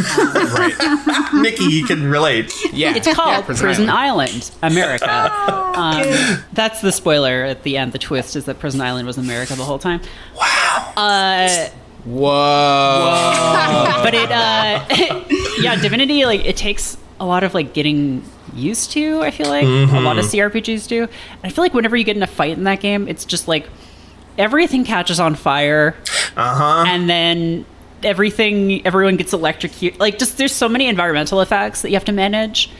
Speaker 1: Right, Nikki, you can relate.
Speaker 4: Yeah.
Speaker 2: It's called
Speaker 4: Yeah,
Speaker 2: Prison, Island, America.
Speaker 1: Oh,
Speaker 2: um, that's the spoiler at the end. The twist is that Prison Island was America the whole time. Wow. Uh,
Speaker 4: Whoa.
Speaker 2: but it, uh, yeah, Divinity, like, it takes a lot of, like, getting used to, I feel like. A lot of CRPGs do. And I feel like whenever you get in a fight in that game, it's just like everything catches on fire.
Speaker 1: Uh huh.
Speaker 2: and then everything everyone gets electrocuted like just there's so many environmental effects that you have to manage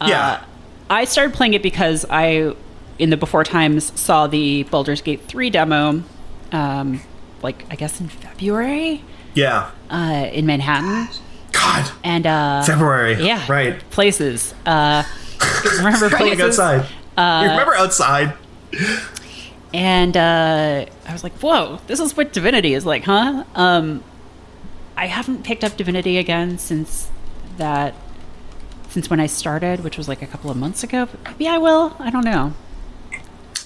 Speaker 1: Yeah.
Speaker 2: i started playing it because i in the before times saw the Baldur's Gate 3 demo um like i guess in february
Speaker 1: yeah.
Speaker 2: uh in manhattan
Speaker 1: God.
Speaker 2: and uh
Speaker 1: February.
Speaker 2: yeah
Speaker 1: Right.
Speaker 2: places uh remember places
Speaker 1: outside. you remember outside?
Speaker 2: and uh, I was like, "Whoa, this is what Divinity is like, huh?" Um, I haven't picked up Divinity again since that, since when I started, which was like a couple of months ago. But maybe I will. I don't know.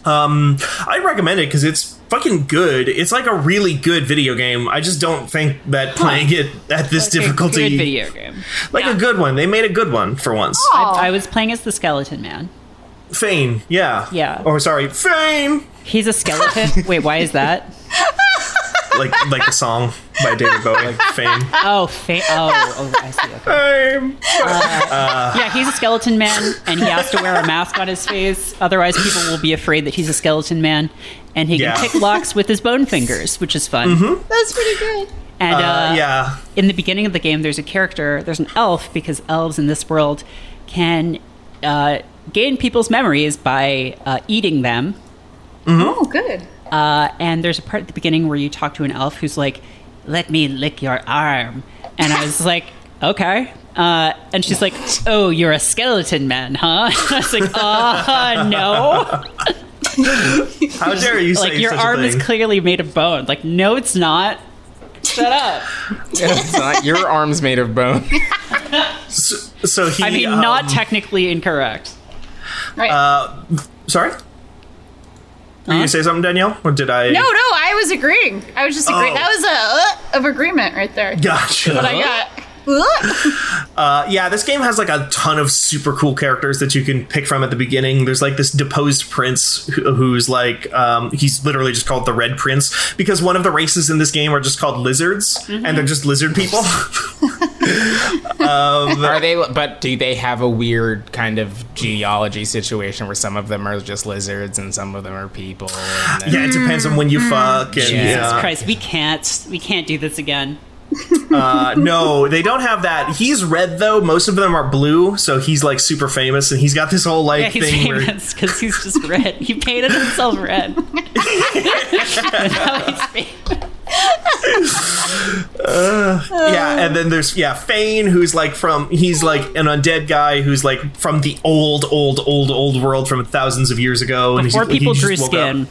Speaker 1: Um, I recommend it because it's fucking good. It's like a really good video game. I just don't think that playing it at this
Speaker 2: Like a
Speaker 1: difficulty,
Speaker 2: good video game.
Speaker 1: like a good one. They made a good one for once.
Speaker 2: I, I was playing as the skeleton man.
Speaker 1: Fane, yeah,
Speaker 2: Yeah.
Speaker 1: Or sorry, Fane,
Speaker 2: He's a skeleton. Wait, why is that?
Speaker 1: like like the song by David Bowie, Fane.
Speaker 2: Oh, fame. oh, oh, I see. Okay.
Speaker 1: Fame.
Speaker 2: Yeah, he's a skeleton man, and he has to wear a mask on his face. Otherwise, people will be afraid that he's a skeleton man. And he
Speaker 1: Yeah.
Speaker 2: can pick locks with his bone fingers, which is fun.
Speaker 3: That's pretty good.
Speaker 2: And uh,
Speaker 1: Uh, yeah,
Speaker 2: in the beginning of the game, there's a character, there's an elf, because elves in this world can uh, gain people's memories by uh, eating them.
Speaker 3: Oh, good.
Speaker 2: Uh, and there's a part at the beginning where you talk to an elf who's like, "Let me lick your arm," and I was like, "Okay." Uh, and she's like, "Oh, you're a skeleton man, huh?" I was like, "Uh, no."
Speaker 1: how dare you say
Speaker 2: Like your
Speaker 1: such
Speaker 2: arm
Speaker 1: a
Speaker 2: is clearly made of bone. Like, no, it's not. Shut up.
Speaker 4: it's not your arm's made of bone.
Speaker 1: so he.
Speaker 2: I mean,
Speaker 1: um,
Speaker 2: not technically incorrect.
Speaker 3: Right.
Speaker 1: Uh, sorry. Were you gonna say something, Danielle, or did I?
Speaker 3: no, no, I was agreeing. I was just agreeing.
Speaker 1: Oh.
Speaker 3: That was a uh, of agreement right there.
Speaker 1: Gotcha.
Speaker 3: But I got. Uh,
Speaker 1: Uh, yeah, this game has like a ton of super cool characters that you can pick from at the beginning. There's like this deposed prince who, who's like, um, he's literally just called the Red Prince because one of the races in this game are just called lizards,
Speaker 2: Mm-hmm.
Speaker 1: and they're just lizard people.
Speaker 4: Are they? But do they have a weird kind of genealogy situation where some of them are just lizards and some of them are people? And then,
Speaker 1: yeah, it depends on when you fuck. And,
Speaker 2: Jesus
Speaker 1: yeah.
Speaker 2: Christ, we can't, we can't do this again.
Speaker 1: Uh, no, they don't have that. He's red though. Most of them are blue, so he's like super famous, and he's got this whole like
Speaker 2: Yeah, he's
Speaker 1: thing
Speaker 2: famous because he's just red. He painted himself red. And now he's famous.
Speaker 1: yeah, and then there's yeah Fane, who's like from he's like an undead guy who's like from the old, old, old, old world from thousands of years ago. and he's-
Speaker 2: Before people grew
Speaker 1: woke up.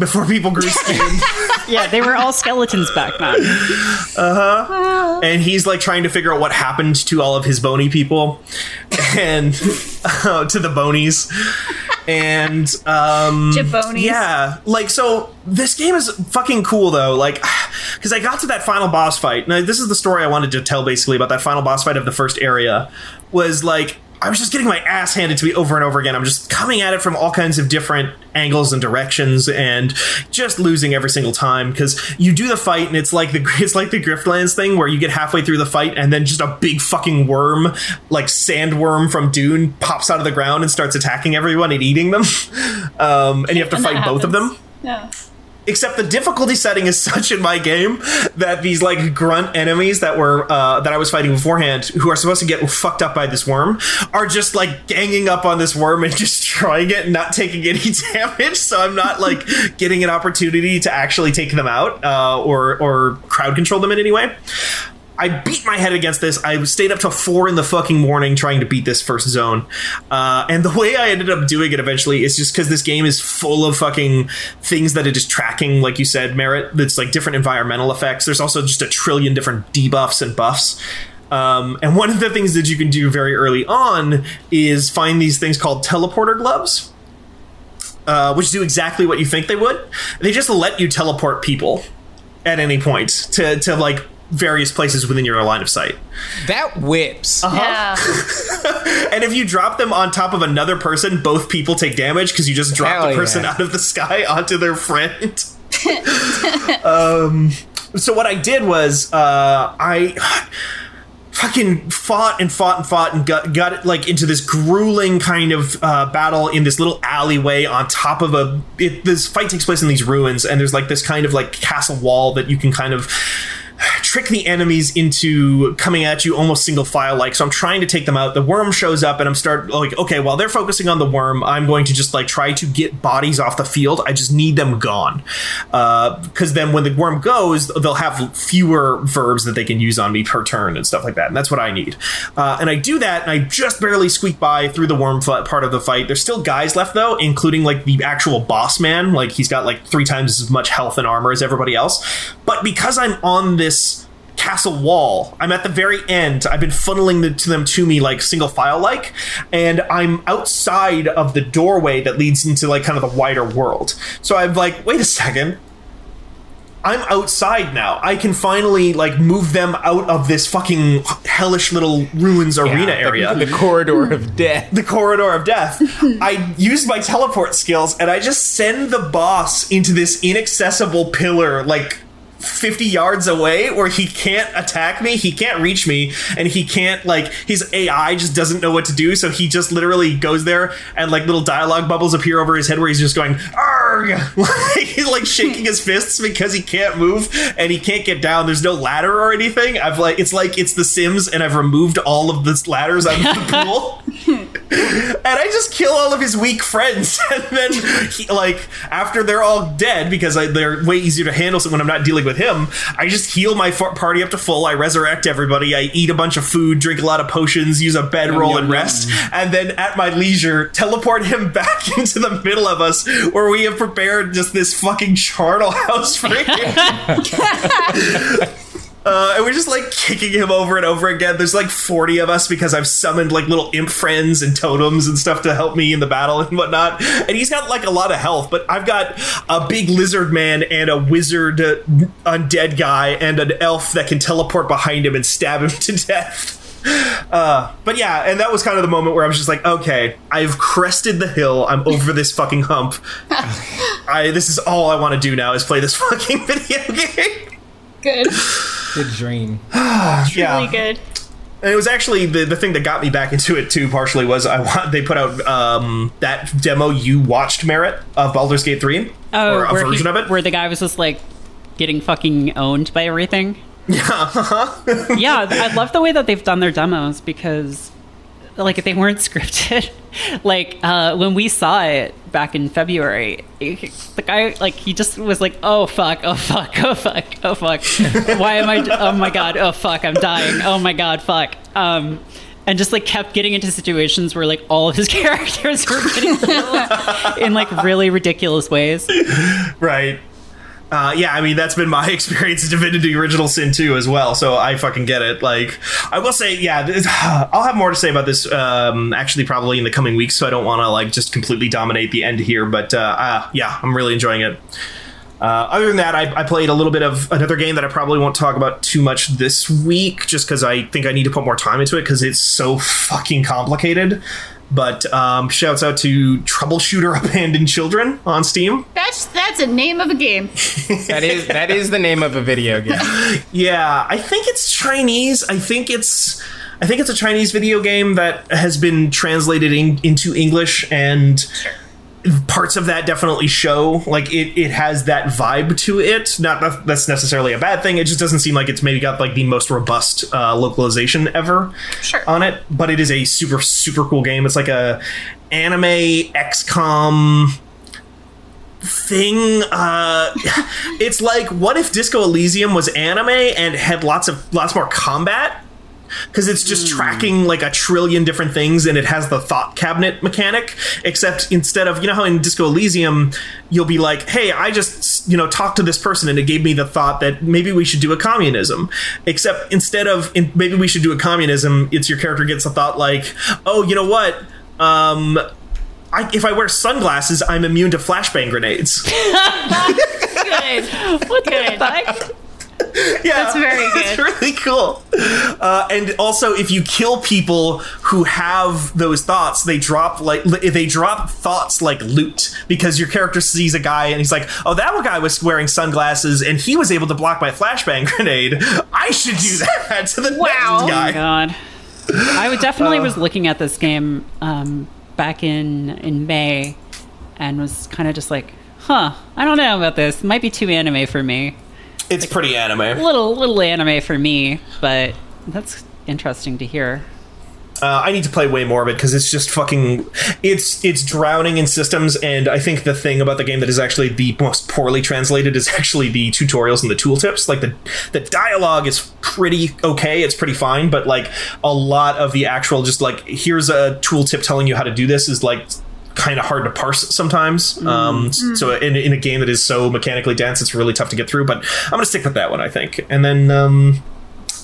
Speaker 2: Skin.
Speaker 1: Before people grew skin,
Speaker 2: Yeah, they were all skeletons back then. Uh huh.
Speaker 1: And he's like trying to figure out what happened to all of his bony people, and uh, to the bonies, and um,
Speaker 3: Jabonies.
Speaker 1: Yeah, like so. This game is fucking cool though. Like, because I got to that final boss fight. Now, this is the story I wanted to tell basically about that final boss fight of the first area. Was like I was just getting my ass handed to me over and over again. I'm just coming at it from all kinds of different angles and directions, and just losing every single time. Because you do the fight, and it's like the it's like the Griftlands thing where you get halfway through the fight, and then just a big fucking worm, like sandworm from Dune, pops out of the ground and starts attacking everyone and eating them. Um, and you have to
Speaker 3: And
Speaker 1: fight both of them.
Speaker 3: Yeah.
Speaker 1: Except the difficulty setting is such in my game that these like grunt enemies that were uh, that I was fighting beforehand, who are supposed to get fucked up by this worm, are just like ganging up on this worm and destroying it and not taking any damage. So I'm not like getting an opportunity to actually take them out uh, or or crowd control them in any way. I beat my head against this. I stayed up till four in the fucking morning trying to beat this first zone. Uh, and the way I ended up doing it eventually is just because this game is full of fucking things that it is tracking, like you said, Merritt. That's like different environmental effects. There's also just a trillion different debuffs and buffs. Um, and one of the things that you can do very early on is find these things called teleporter gloves. Uh, which do exactly what you think they would. They just let you teleport people at any point to, to like various places within your line of sight.
Speaker 4: that whips.
Speaker 3: Yeah.
Speaker 1: And if you drop them on top of another person, both people take damage because you just drop
Speaker 4: Hell
Speaker 1: the person
Speaker 4: yeah.
Speaker 1: out of the sky onto their friend. um, so what I did was uh, I fucking fought and fought and fought and got got it like into this grueling kind of uh, battle in this little alleyway on top of a. It, this fight takes place in these ruins, and there's like this kind of like castle wall that you can kind of trick the enemies into coming at you almost single file like so i'm trying to take them out. The worm shows up and i'm start like okay while they're focusing on the worm i'm going to just like try to get bodies off the field. I just need them gone. Because then when the worm goes they'll have fewer verbs that they can use on me per turn and stuff like that and that's what i need. Uh, and i do that and i just barely squeak by through the worm part of the fight. There's still guys left though including like the actual boss man. Like he's got like three times as much health and armor as everybody else. But because i'm on this castle wall. I'm at the very end. I've been funneling the, to them to me like single file like, and I'm outside of the doorway that leads into like kind of the wider world. So I'm like, wait a second. I'm outside now. I can finally like move them out of this fucking hellish little ruins arena
Speaker 4: the-
Speaker 1: area
Speaker 4: The, corridor of death.
Speaker 1: the corridor of death. I use my teleport skills and I just send the boss into this inaccessible pillar like 50 yards away where he can't attack me, he can't reach me, and he can't like his AI just doesn't know what to do, so he just literally goes there and like little dialogue bubbles appear over his head where he's just going arg like he's like shaking his fists because he can't move and he can't get down. There's no ladder or anything. I've like it's like it's the Sims and I've removed all of the ladders out of the pool and I just kill all of his weak friends. And then, he, like, after they're all dead, because I, they're way easier to handle So when I'm not dealing with him, I just heal my f- party up to full. I resurrect everybody. I eat a bunch of food, drink a lot of potions, use a bedroll,
Speaker 4: yum,
Speaker 1: and
Speaker 4: yum.
Speaker 1: rest. And then, at my leisure, teleport him back into the middle of us, where we have prepared just this fucking charnel house for him. Uh, and we're just like kicking him over and over again. There's like 40 of us because I've summoned like little imp friends and totems and stuff to help me in the battle and whatnot. And he's got like a lot of health, but I've got a big lizard man and a wizard uh, undead guy and an elf that can teleport behind him and stab him to death. Uh, but yeah, and that was kind of the moment where I was just like, okay, I've crested the hill. I'm over this fucking hump. I this is all I want to do now is play this fucking video game.
Speaker 5: Good.
Speaker 4: Good dream.
Speaker 1: yeah.
Speaker 5: Really good.
Speaker 1: And it was actually the, the thing that got me back into it too. Partially was I want they put out um, that demo you watched Merritt of Baldur's Gate three
Speaker 2: Oh,
Speaker 1: or a version
Speaker 2: he-
Speaker 1: of it.
Speaker 2: where the guy was just like getting fucking owned by everything.
Speaker 1: yeah,
Speaker 2: yeah, I love the way that they've done their demos because, like, if they weren't scripted. like uh, when we saw it back in February, the guy like he just was like, "Oh fuck! Oh fuck! Oh fuck! Oh fuck! Why am I? Oh my god! Oh fuck! I'm dying! Oh my god! Fuck!" Um, and just like kept getting into situations where like all of his characters were getting killed in like really ridiculous ways.
Speaker 1: right. Uh, yeah, I mean that's been my experience in Divinity Original Sin 2 as well, so I fucking get it. Like, I will say, yeah, this- I'll have more to say about this um, actually probably in the coming weeks, so I don't want to like just completely dominate the end here. But uh, uh, yeah, I'm really enjoying it. Uh, other than that, I, I played a little bit of another game that I probably won't talk about too much this week, just because I think I need to put more time into it because it's so fucking complicated. But um, shouts out to Troubleshooter Abandoned Children on Steam.
Speaker 5: That's that's a name of a game.
Speaker 4: That is that is the name of a video game.
Speaker 1: Yeah, I think it's Chinese. I think it's I think it's a Chinese video game that has been translated in, into English and parts of that definitely show like it, it has that vibe to it. Not that's necessarily a bad thing. It just doesn't seem like it's maybe got like the most robust uh, localization ever
Speaker 5: Sure.
Speaker 1: on it but it is a super super cool game. It's like a anime xcom thing uh it's like what if disco elysium was anime and had lots of lots more combat because it's just tracking like a trillion different things and it has the thought cabinet mechanic except instead of you know how in disco elysium you'll be like hey i just you know talked to this person and it gave me the thought that maybe we should do a communism except instead of in, maybe we should do a communism it's your character gets a thought like oh you know what um I, if I wear sunglasses, I'm immune to flashbang grenades.
Speaker 5: Good.
Speaker 2: What the
Speaker 5: Good.
Speaker 2: fuck?
Speaker 1: Yeah,
Speaker 5: That's very good.
Speaker 1: It's really cool. Uh, and also, if you kill people who have those thoughts, they drop like they drop thoughts like loot because your character sees a guy and he's like, "Oh, that guy was wearing sunglasses and he was able to block my flashbang grenade. I should do that to the
Speaker 5: Wow.
Speaker 1: next guy."
Speaker 2: God. I would definitely was looking at this game um, back in in May and was kind of just like, huh, I don't know about this. Might be too anime for me.
Speaker 1: It's pretty anime.
Speaker 2: Little little anime for me, but that's interesting to hear.
Speaker 1: Uh, I need to play way more of it because it's just fucking. It's it's drowning in systems, and I think the thing about the game that is actually the most poorly translated is actually the tutorials and the tooltips. Like the the dialogue is pretty okay, it's pretty fine, but like a lot of the actual just like here's a tooltip telling you how to do this is like kind of hard to parse sometimes. Um, so in, in a game that is so mechanically dense, it's really tough to get through. But I'm gonna stick with that one, I think, and then. Um,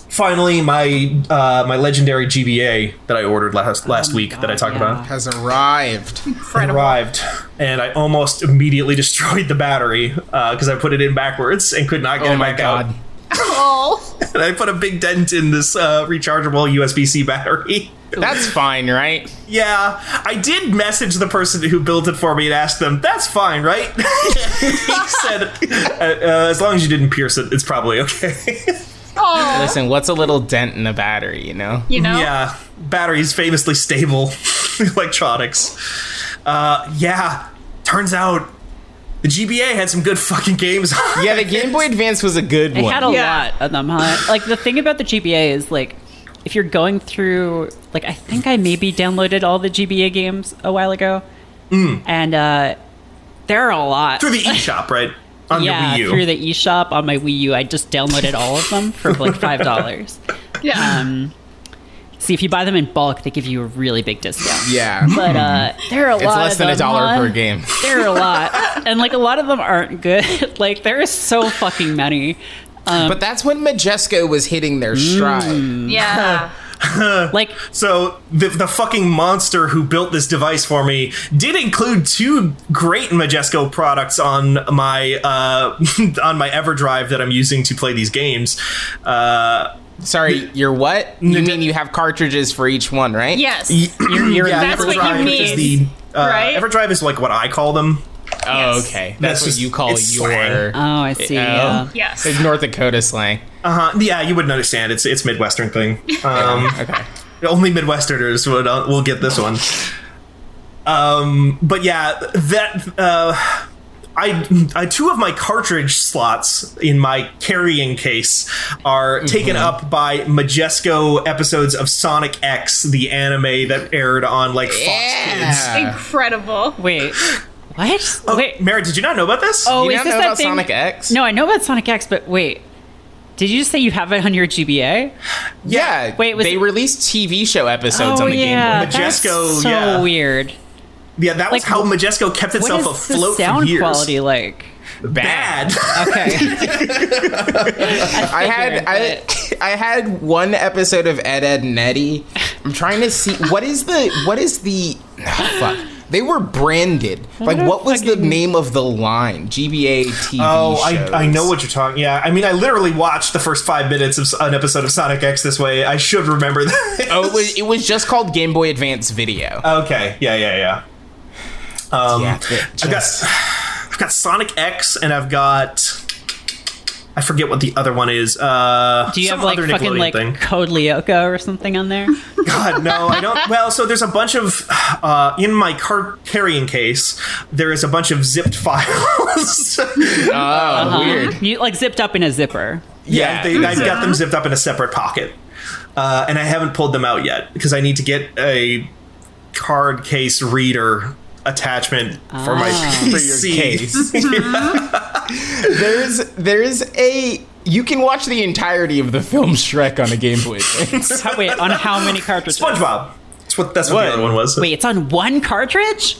Speaker 1: finally, my uh, my legendary GBA that I ordered last last week that I talked
Speaker 2: yeah.
Speaker 1: about
Speaker 4: Has arrived.
Speaker 1: arrived, and I almost immediately destroyed the battery because I put it in backwards and could not get
Speaker 4: Oh
Speaker 1: it
Speaker 4: my
Speaker 1: back
Speaker 4: god.
Speaker 1: out.
Speaker 5: Oh,
Speaker 1: And I put a big dent in this uh, rechargeable USB C battery.
Speaker 4: That's fine, right?
Speaker 1: Yeah, I did message the person who built it for me and asked them, "That's fine, right?" he said, uh, uh, "As long as you didn't pierce it, it's probably okay."
Speaker 5: oh,
Speaker 4: Listen, what's a little dent in a battery, you know?
Speaker 5: you know.
Speaker 1: yeah, batteries famously stable electronics. Uh, yeah, turns out the GBA had some good fucking games. on
Speaker 4: Yeah, the
Speaker 1: it.
Speaker 4: Game Boy Advance was a good
Speaker 2: It
Speaker 4: one.
Speaker 2: had a
Speaker 5: Yeah.
Speaker 2: lot of them, huh? Like the thing about the GBA is like if you're going through like I think I maybe downloaded all the GBA games a while ago. And uh there are a lot.
Speaker 1: through the eShop, right? On
Speaker 2: yeah,
Speaker 1: the Wii U.
Speaker 2: through the eShop on my Wii U. I just downloaded all of them for like five dollars.
Speaker 5: Yeah.
Speaker 2: Um see if you buy them in bulk, they give you a really big discount.
Speaker 4: Yeah.
Speaker 2: But uh there are a
Speaker 4: It's
Speaker 2: lot It's
Speaker 4: less
Speaker 2: of
Speaker 4: than a dollar
Speaker 2: huh?
Speaker 4: per game.
Speaker 2: There are a lot. and like a lot of them aren't good. like there are so fucking many.
Speaker 4: But that's when Majesco was hitting their stride.
Speaker 5: yeah.
Speaker 2: Like
Speaker 1: So the, the fucking monster who built this device for me did include two great Majesco products on my uh, on my EverDrive that I'm using to play these games. Uh,
Speaker 4: Sorry, you're what? You mean you have cartridges for each one, right?
Speaker 5: Yes.
Speaker 2: you're, you're
Speaker 1: yeah,
Speaker 5: That's what you
Speaker 1: EverDrive
Speaker 5: need,
Speaker 1: is the uh,
Speaker 5: right?
Speaker 1: EverDrive is like what I call them.
Speaker 4: Oh,
Speaker 5: Yes.
Speaker 4: okay.
Speaker 1: That's
Speaker 4: That's, what you call
Speaker 1: it's
Speaker 4: your.
Speaker 1: slang.
Speaker 2: Oh, I see.
Speaker 4: Oh.
Speaker 2: Yeah.
Speaker 5: Yes.
Speaker 4: It's North Dakota slang.
Speaker 1: Uh huh. Yeah, you wouldn't understand. It's it's Midwestern thing. Um,
Speaker 4: Okay.
Speaker 1: only Midwesterners would uh, will get this one. Um, but yeah, that uh, I, I two of my cartridge slots in my carrying case are taken mm-hmm. up by Majesco episodes of Sonic X, the anime that aired on like Fox Kids.
Speaker 4: Yeah.
Speaker 5: Incredible.
Speaker 2: Wait. What?
Speaker 1: Oh,
Speaker 2: wait.
Speaker 1: Mary, did you not know about this?
Speaker 2: Oh,
Speaker 4: You
Speaker 2: is
Speaker 4: not
Speaker 2: this
Speaker 4: know
Speaker 2: that
Speaker 4: about
Speaker 2: thing?
Speaker 4: Sonic X?
Speaker 2: No, I know about Sonic X, but wait. Did you just say you have it on your GBA?
Speaker 4: Yeah.
Speaker 2: Wait, was
Speaker 4: they
Speaker 2: it-
Speaker 4: released TV show episodes
Speaker 2: oh
Speaker 4: on the
Speaker 2: yeah,
Speaker 4: Game Boy.
Speaker 2: that's
Speaker 1: Majesco,
Speaker 2: so
Speaker 1: yeah.
Speaker 2: weird.
Speaker 1: Yeah, that was
Speaker 2: like,
Speaker 1: how Majesco kept itself
Speaker 2: is
Speaker 1: afloat
Speaker 2: the sound
Speaker 1: for years.
Speaker 2: quality like?
Speaker 1: Bad.
Speaker 2: Okay.
Speaker 4: I had I, I had one episode of Ed, Edd n Eddy. I'm trying to see what is the what is the oh, fuck. They were branded. Like what was the name of the line? GBA TV
Speaker 1: Oh,
Speaker 4: shows.
Speaker 1: I, I know what you're talking. Yeah, I mean, I literally watched the first five minutes of an episode of Sonic X this way. I should remember that.
Speaker 4: Oh, it was, it was just called Game Boy Advance Video.
Speaker 1: okay. Yeah, yeah, yeah. Um,
Speaker 4: Yeah,
Speaker 1: I've got I've got Sonic X, and I've got I forget what the other one is. Uh,
Speaker 2: Do you have like
Speaker 1: other
Speaker 2: fucking like
Speaker 1: thing.
Speaker 2: Code Lyoko or something on there?
Speaker 1: God, no, I don't. Well, so there's a bunch of uh, in my car carrying case. There is a bunch of zipped files.
Speaker 4: Oh,
Speaker 2: Uh-huh.
Speaker 4: weird.
Speaker 2: You like zipped up in a zipper.
Speaker 1: Yeah,
Speaker 4: Yeah.
Speaker 1: they, I've got them zipped up in a separate pocket, uh, and I haven't pulled them out yet because I need to get a card case reader attachment for my
Speaker 2: Ah.
Speaker 4: For your
Speaker 1: PC.
Speaker 4: case. there's there's a you can watch the entirety of the film Shrek on a Game Boy
Speaker 2: wait, on how many cartridges?
Speaker 1: SpongeBob. That's what. That's what,
Speaker 4: What?
Speaker 1: the other one was.
Speaker 2: Wait, it's on one cartridge?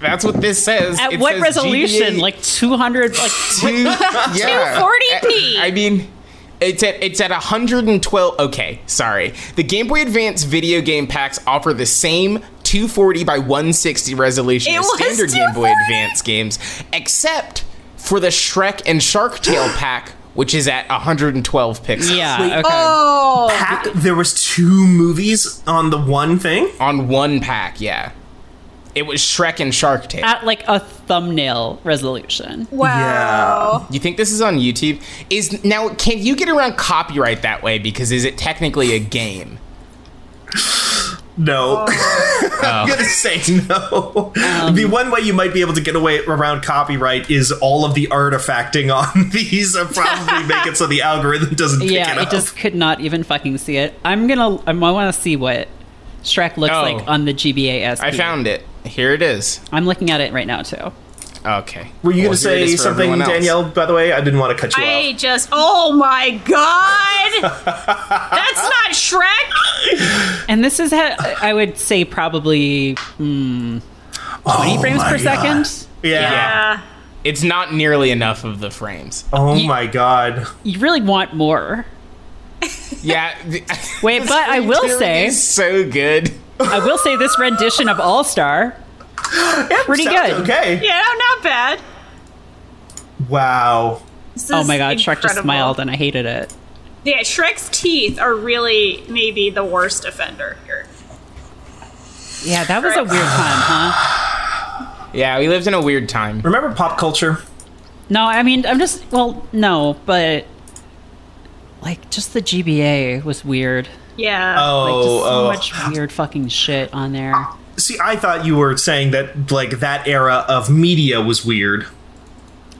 Speaker 4: That's what this says.
Speaker 2: At
Speaker 4: It
Speaker 2: what
Speaker 4: says
Speaker 2: resolution?
Speaker 4: GBA
Speaker 2: Like 200 like
Speaker 4: two, yeah.
Speaker 5: 240p.
Speaker 4: I mean, it's at it's at 112. Okay, sorry. The Game Boy Advance video game packs offer the same 240 by 160 resolution
Speaker 5: It
Speaker 4: as standard Game Boy Advance games, except for the Shrek and Shark Tale pack, which is at 112 pixels.
Speaker 2: Yeah, okay.
Speaker 5: oh,
Speaker 1: Pack, there was two movies on the one thing.
Speaker 4: On one pack, yeah. It was Shrek and Shark Tale.
Speaker 2: At like a thumbnail resolution.
Speaker 5: wow. Yeah.
Speaker 4: You think this is on YouTube? Is now can you get around copyright that way because is it technically a game?
Speaker 1: No,
Speaker 2: Oh.
Speaker 1: I'm gonna say no.
Speaker 2: Um,
Speaker 1: the one way you might be able to get away around copyright is all of the artifacting on these are probably make it so the algorithm doesn't pick it
Speaker 2: Yeah,
Speaker 1: up.
Speaker 2: it just could not even fucking see it. I'm gonna. I want to see what Shrek looks
Speaker 4: Oh.
Speaker 2: like on the GBA SP.
Speaker 4: I found it. Here it is.
Speaker 2: I'm looking at it right now too.
Speaker 4: Okay.
Speaker 1: Were you
Speaker 4: Well,
Speaker 1: gonna say something,
Speaker 4: everyone.
Speaker 1: Danielle? By the way, I didn't want to cut you
Speaker 5: I
Speaker 1: off.
Speaker 5: I just, oh my god! That's not Shrek!
Speaker 2: And this is, ha- I would say, probably hmm, 20
Speaker 1: Oh
Speaker 2: frames per
Speaker 1: God.
Speaker 2: second.
Speaker 1: Yeah.
Speaker 5: Yeah.
Speaker 4: It's not nearly enough of the frames.
Speaker 1: Oh
Speaker 2: Ye-
Speaker 1: my god.
Speaker 2: You really want more.
Speaker 4: Yeah.
Speaker 2: Wait, but I will say,
Speaker 4: is so good.
Speaker 2: I will say this rendition of All Star, pretty good.
Speaker 1: Okay.
Speaker 5: Yeah, not bad.
Speaker 1: Wow.
Speaker 5: This
Speaker 2: Oh my god, Shrek just smiled and I hated it.
Speaker 5: Yeah, Shrek's teeth are really maybe the worst offender here.
Speaker 2: Yeah, that was a weird time, huh?
Speaker 4: Yeah, we lived in a weird time.
Speaker 1: Remember pop culture?
Speaker 2: No, I mean, I'm just, well, no, but like, just the GBA was weird.
Speaker 5: Yeah.
Speaker 1: Oh,
Speaker 2: Like, just so
Speaker 1: oh, oh.
Speaker 2: much weird fucking shit on there.
Speaker 1: See, I thought you were saying that like that era of media was weird.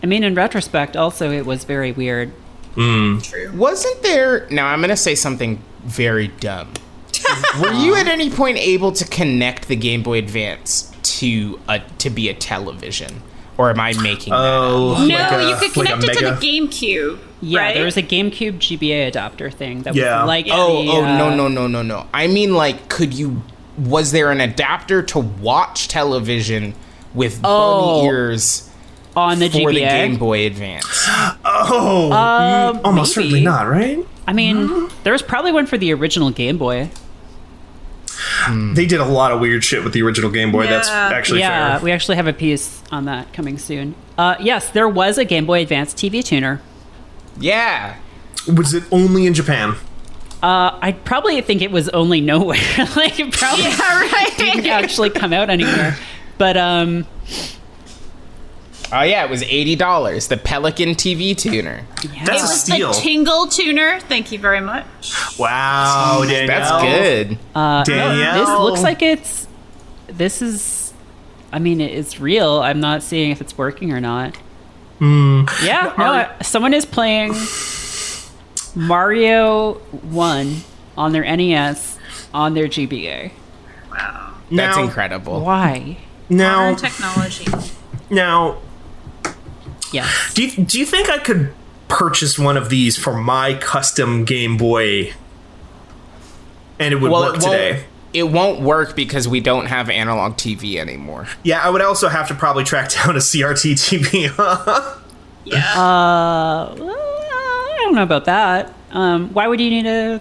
Speaker 2: I mean, in retrospect, also, it was very weird. Hmm. True.
Speaker 4: Wasn't there? Now I'm gonna say something very dumb. Were you at any point able to connect the Game Boy Advance to a to be a television, or am I making that? up?
Speaker 1: Oh,
Speaker 5: no,
Speaker 1: like a-
Speaker 5: you could
Speaker 1: like
Speaker 5: connect it to the GameCube.
Speaker 2: Yeah,
Speaker 5: right?
Speaker 2: there was a GameCube GBA adapter thing that
Speaker 1: Yeah.
Speaker 2: was like
Speaker 4: Oh,
Speaker 2: the,
Speaker 4: oh
Speaker 2: uh,
Speaker 4: no, no, no, no, no. I mean, like, could you? Was there an adapter to watch television with
Speaker 2: Oh,
Speaker 4: bunny ears
Speaker 2: on the
Speaker 4: for
Speaker 2: GBA.
Speaker 4: the Game Boy Advance?
Speaker 1: Oh,
Speaker 2: Um,
Speaker 1: almost
Speaker 2: maybe.
Speaker 1: certainly not, right?
Speaker 2: I mean, there was probably one for the original Game Boy.
Speaker 1: They did a lot of weird shit with the original Game Boy. That's actually
Speaker 2: yeah,
Speaker 1: fair.
Speaker 2: we actually have a piece on that coming soon. Uh, yes, there was a Game Boy Advance TV tuner.
Speaker 4: Yeah.
Speaker 1: Was it only in Japan?
Speaker 2: Uh, I probably think it was only nowhere. like, it probably didn't actually come out anywhere. But um,
Speaker 4: Oh yeah, it was eighty dollars. The Pelican TV tuner.
Speaker 1: That's
Speaker 5: It
Speaker 1: a
Speaker 5: was
Speaker 1: steal.
Speaker 5: the Tingle Tuner. Thank you very much.
Speaker 1: wow, Danielle.
Speaker 4: That's good.
Speaker 1: Uh, Danielle.
Speaker 2: this looks like it's. This is. I mean, it's real. I'm not seeing if it's working or not. Yeah, no,
Speaker 1: Are-
Speaker 2: uh, someone is playing Mario 1 on their NES on their GBA.
Speaker 4: Wow, that's
Speaker 1: Now-
Speaker 4: incredible.
Speaker 2: Why?
Speaker 1: now.
Speaker 5: Modern technology.
Speaker 1: Now,
Speaker 2: Yes.
Speaker 1: do you, do you think I could purchase one of these for my custom Game Boy, and it would
Speaker 4: Well,
Speaker 1: work
Speaker 4: it
Speaker 1: today?
Speaker 4: it won't work because we don't have analog TV anymore.
Speaker 1: Yeah, I would also have to probably track down a CRT TV.
Speaker 5: Yeah.
Speaker 2: Uh, well, I don't know about that. Um, why would you need a?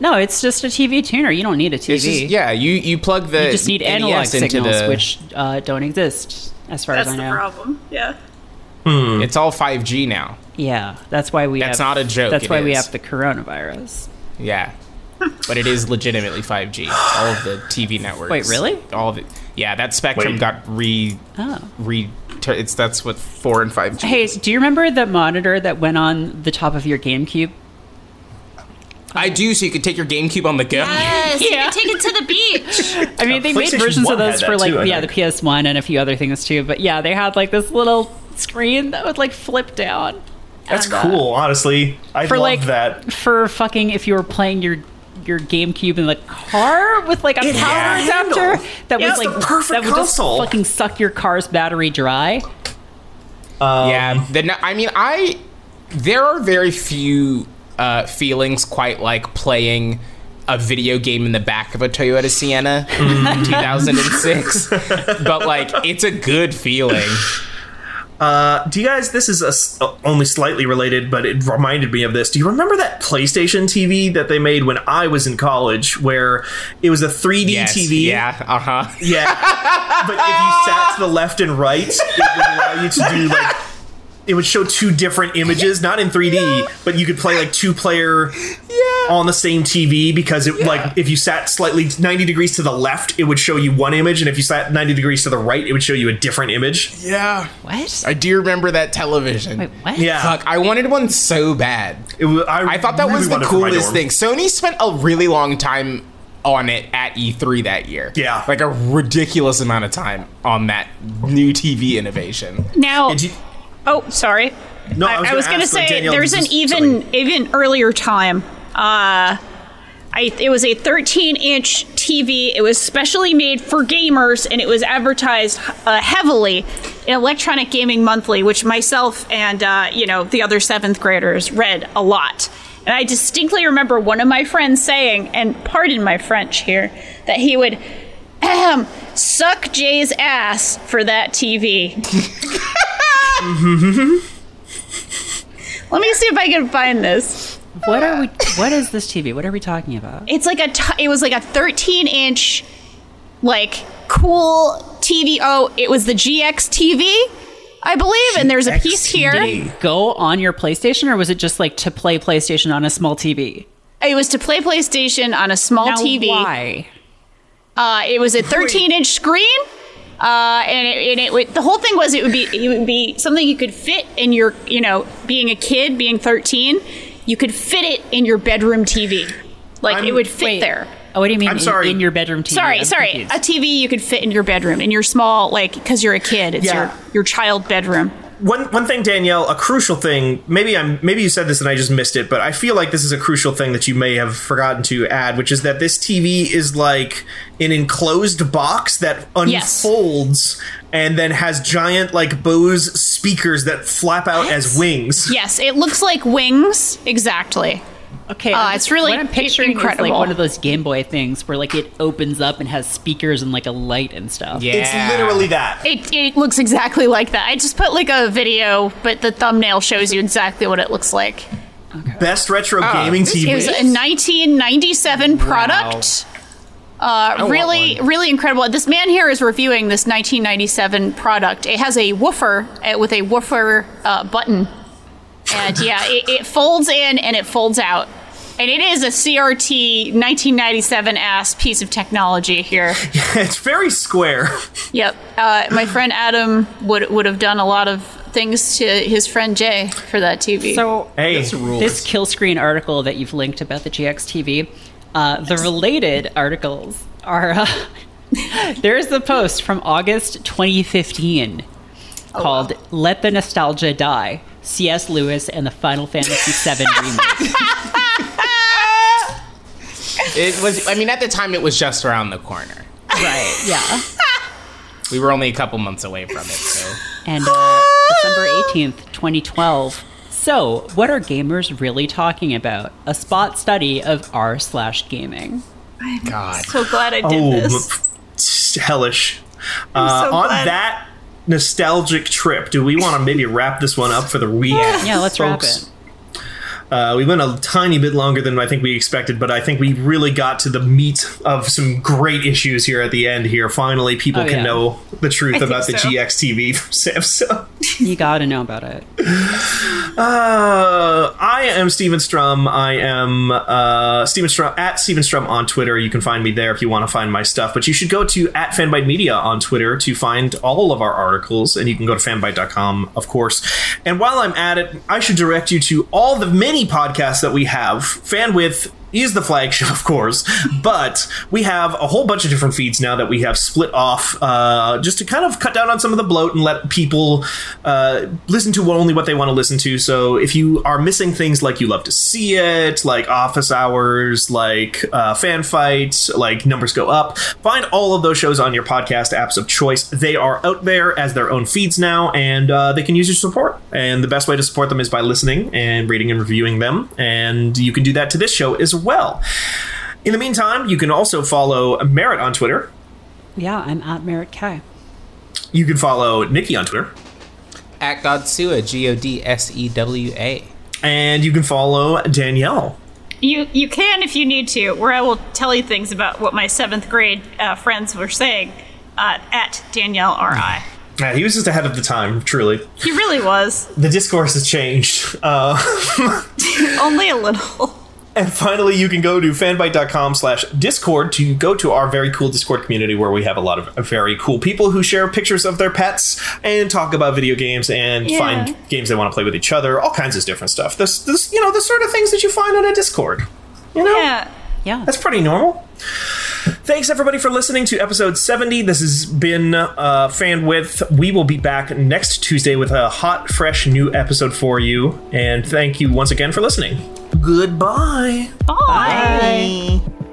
Speaker 2: No, it's just a TV tuner. You don't need a TV.
Speaker 4: It's just, yeah, you you plug the
Speaker 2: you just need
Speaker 4: NES
Speaker 2: analog
Speaker 4: into
Speaker 2: signals,
Speaker 4: the,
Speaker 2: which uh, don't exist, as far
Speaker 5: That's
Speaker 2: as I know.
Speaker 5: That's the
Speaker 2: know.
Speaker 5: problem. Yeah. Hmm.
Speaker 4: it's all 5G now.
Speaker 2: Yeah, that's why we.
Speaker 4: That's
Speaker 2: have,
Speaker 4: not a joke,
Speaker 2: That's
Speaker 4: it
Speaker 2: why we have the coronavirus.
Speaker 4: Yeah. But it is legitimately 5G. All of the TV networks.
Speaker 2: Wait, really?
Speaker 4: All of it. Yeah, that spectrum
Speaker 1: Wait.
Speaker 4: got re
Speaker 2: Oh.
Speaker 4: re it's that's what 4 and 5G.
Speaker 2: Hey,
Speaker 4: is.
Speaker 2: do you remember the monitor that went on the top of your GameCube?
Speaker 4: I do so you could take your GameCube on the go.
Speaker 5: Yes.
Speaker 2: Yeah.
Speaker 5: You can take it to the beach.
Speaker 2: I mean, they made versions of those for like
Speaker 1: too,
Speaker 2: yeah, the. PS1 and a few other things too. But yeah, they had like this little screen that would like flip down.
Speaker 1: That's
Speaker 2: And, uh,
Speaker 1: cool, honestly. I
Speaker 2: for
Speaker 1: love
Speaker 2: like
Speaker 1: that.
Speaker 2: for fucking if you were playing your your GameCube in the car with like a
Speaker 1: It
Speaker 2: power adapter that
Speaker 1: Yeah,
Speaker 2: was like
Speaker 1: perfect
Speaker 2: that would
Speaker 1: console.
Speaker 2: just fucking suck your car's battery dry.
Speaker 4: yeah, the, I mean, I there are very few uh, feelings quite like playing a video game in the back of a Toyota Sienna in 2006, but like it's a good feeling.
Speaker 1: Uh, do you guys? This is a uh, only slightly related, but it reminded me of this. Do you remember that PlayStation TV that they made when I was in college, where it was a 3D
Speaker 4: Yes,
Speaker 1: TV?
Speaker 4: yeah, uh huh.
Speaker 1: Yeah. but if you sat to the left and right, it would allow you to do like it would show two different images, not in 3D, but you could play like two player on the same TV because it like if you sat slightly 90 degrees to the left, it would show you one image, and if you sat 90 degrees to the right, it would show you a different image.
Speaker 4: Yeah,
Speaker 2: What?
Speaker 4: I do remember that television.
Speaker 2: Wait, what?
Speaker 1: Yeah.
Speaker 4: Fuck, I wanted one so bad.
Speaker 1: It was, I,
Speaker 4: I thought that
Speaker 1: really
Speaker 4: was the
Speaker 1: wanted it for my
Speaker 4: coolest thing. Sony spent a really long time on it at E3 that year.
Speaker 1: Yeah.
Speaker 4: Like a ridiculous amount of time on that new TV innovation.
Speaker 5: Now,
Speaker 1: Did you-
Speaker 5: oh, sorry.
Speaker 1: no,
Speaker 5: I, I was going to say
Speaker 1: Danielle,
Speaker 5: there's an even
Speaker 1: something-
Speaker 5: even earlier time. Uh, I, it was a 13 inch TV. It was specially made for gamers, and it was advertised uh, heavily in Electronic Gaming Monthly, which myself and uh, you know the other seventh graders read a lot. And I distinctly remember one of my friends saying, and pardon my French here, that he would suck Jay's ass for that TV. Let me see if I can find this.
Speaker 2: What are we? What is this TV? What are we talking about?
Speaker 5: It's like a t- it was like a 13 inch like cool TV. Oh, it was the GX TV, I believe, and there's a piece here.
Speaker 2: Go on your PlayStation, or was it just like to play PlayStation on a small TV?
Speaker 5: It was to play PlayStation on a small
Speaker 2: Now,
Speaker 5: TV.
Speaker 2: Why?
Speaker 5: Uh, it was a 13 inch screen. Uh, and it, and it would, the whole thing was it would be it would be something you could fit in your you know being a kid being 13 you could fit it in your bedroom TV like
Speaker 1: I'm-
Speaker 5: it would fit
Speaker 2: Wait.
Speaker 5: there
Speaker 2: Oh, what do you mean?
Speaker 1: I'm
Speaker 2: in-
Speaker 1: sorry.
Speaker 2: In, your bedroom TV?
Speaker 5: sorry
Speaker 2: I'm
Speaker 5: sorry
Speaker 2: confused.
Speaker 5: a TV you could fit in your bedroom in your small like because you're a kid it's
Speaker 1: Yeah.
Speaker 5: your your child bedroom
Speaker 1: One one thing, Danielle, a crucial thing. Maybe I'm maybe you said this and I just missed it, but I feel like this is a crucial thing that you may have forgotten to add, which is that this TV is like an enclosed box that
Speaker 5: Yes.
Speaker 1: unfolds and then has giant like Bose speakers that flap out as wings.
Speaker 5: yes it looks like wings exactly
Speaker 2: Okay,
Speaker 5: Uh,
Speaker 2: I'm
Speaker 5: it's really
Speaker 2: what I'm picturing is
Speaker 5: incredible.
Speaker 2: like one of those Game Boy things where like it opens up and has speakers and like a light and stuff.
Speaker 4: Yeah.
Speaker 1: It's literally that.
Speaker 5: it, it looks exactly like that I just put like a video but the thumbnail shows you exactly what it looks like
Speaker 1: Best retro
Speaker 4: Oh,
Speaker 1: gaming TV.
Speaker 5: It was a 1997 product. Uh, really, really incredible. This man here is reviewing this 1997 product. It has a woofer uh, with a woofer uh, button, and yeah, it, it folds in and it folds out. And it is a CRT 1997 ass piece of technology here.
Speaker 1: it's very square.
Speaker 5: Yep. Uh, my friend Adam would would have done a lot of things to his friend Jay for that TV.
Speaker 2: So
Speaker 1: Hey,
Speaker 2: this kill screen article that you've linked about the GX TV, uh, the related articles are uh, there's the post from August 2015 called "Let the Nostalgia Die." C.S. Lewis and the Final Fantasy VII remake.
Speaker 4: It was. I mean, at the time, it was just around the corner.
Speaker 2: right? Yeah.
Speaker 4: We were only a couple months away from it. So
Speaker 2: And uh, December 18th, 2012. So, what are gamers really talking about? A spot study of r slash gaming.
Speaker 4: God.
Speaker 5: so glad I did
Speaker 1: Oh,
Speaker 5: this.
Speaker 1: m- hellish. Uh,
Speaker 5: so
Speaker 1: on
Speaker 5: glad.
Speaker 1: that nostalgic trip, do we want to maybe wrap this one up for the week?
Speaker 2: Yeah, let's wrap
Speaker 1: folks?
Speaker 2: it.
Speaker 1: Uh, we went a tiny bit longer than I think we expected, but I think we really got to the meat of some great issues here at the end. Here, finally, people
Speaker 2: Oh,
Speaker 1: can know the truth
Speaker 5: think
Speaker 1: about the
Speaker 5: so.
Speaker 1: GX TV from Samsung.
Speaker 2: You gotta know about it.
Speaker 1: Uh, I am Steven Strom. I am uh, Steven Strom at Steven Strom on Twitter. You can find me there if you want to find my stuff. But you should go to at Fanbyte Media on Twitter to find all of our articles, and you can go to fanbyte.com, of course. And while I'm at it, I should direct you to all the many podcasts that we have. Fanwidth is the flagship, of course, but we have a whole bunch of different feeds now that we have split off uh, just to kind of cut down on some of the bloat and let people uh, listen to only what they want to listen to. So if you are missing things like You Love to See It, like Office Hours, like uh, Fan fights, like Numbers Go Up, find all of those shows on your podcast apps of choice. They are out there as their own feeds now, and uh, they can use your support. And the best way to support them is by listening and reading and reviewing them. And you can do that to this show as well. In the meantime, you can also follow Merritt on Twitter.
Speaker 2: Yeah, I'm at Merritt K.
Speaker 1: You can follow Nikki on Twitter.
Speaker 4: At Godsewa, G O D S E W A.
Speaker 1: And you can follow Danielle.
Speaker 5: You you can if you need to, where I will tell you things about what my seventh grade uh, friends were saying uh, at Danielle R.I.
Speaker 1: Yeah, he was just ahead of the time, truly.
Speaker 5: He really was.
Speaker 1: The discourse has changed. Uh,
Speaker 5: Only a little.
Speaker 1: And finally, you can go to fanbyte.com slash discord to go to our very cool Discord community where we have a lot of very cool people who share pictures of their pets and talk about video games and
Speaker 5: Yeah.
Speaker 1: find games they want to play with each other, all kinds of different stuff. This, this, you know, the sort of things that you find on a Discord. You know?
Speaker 5: Yeah.
Speaker 2: Yeah.
Speaker 1: That's pretty normal. Thanks everybody for listening to episode 70. This has been uh, Fanwidth. We will be back next Tuesday with a hot, fresh new episode for you. And thank you once again for listening. Goodbye.
Speaker 5: Bye.
Speaker 2: Bye.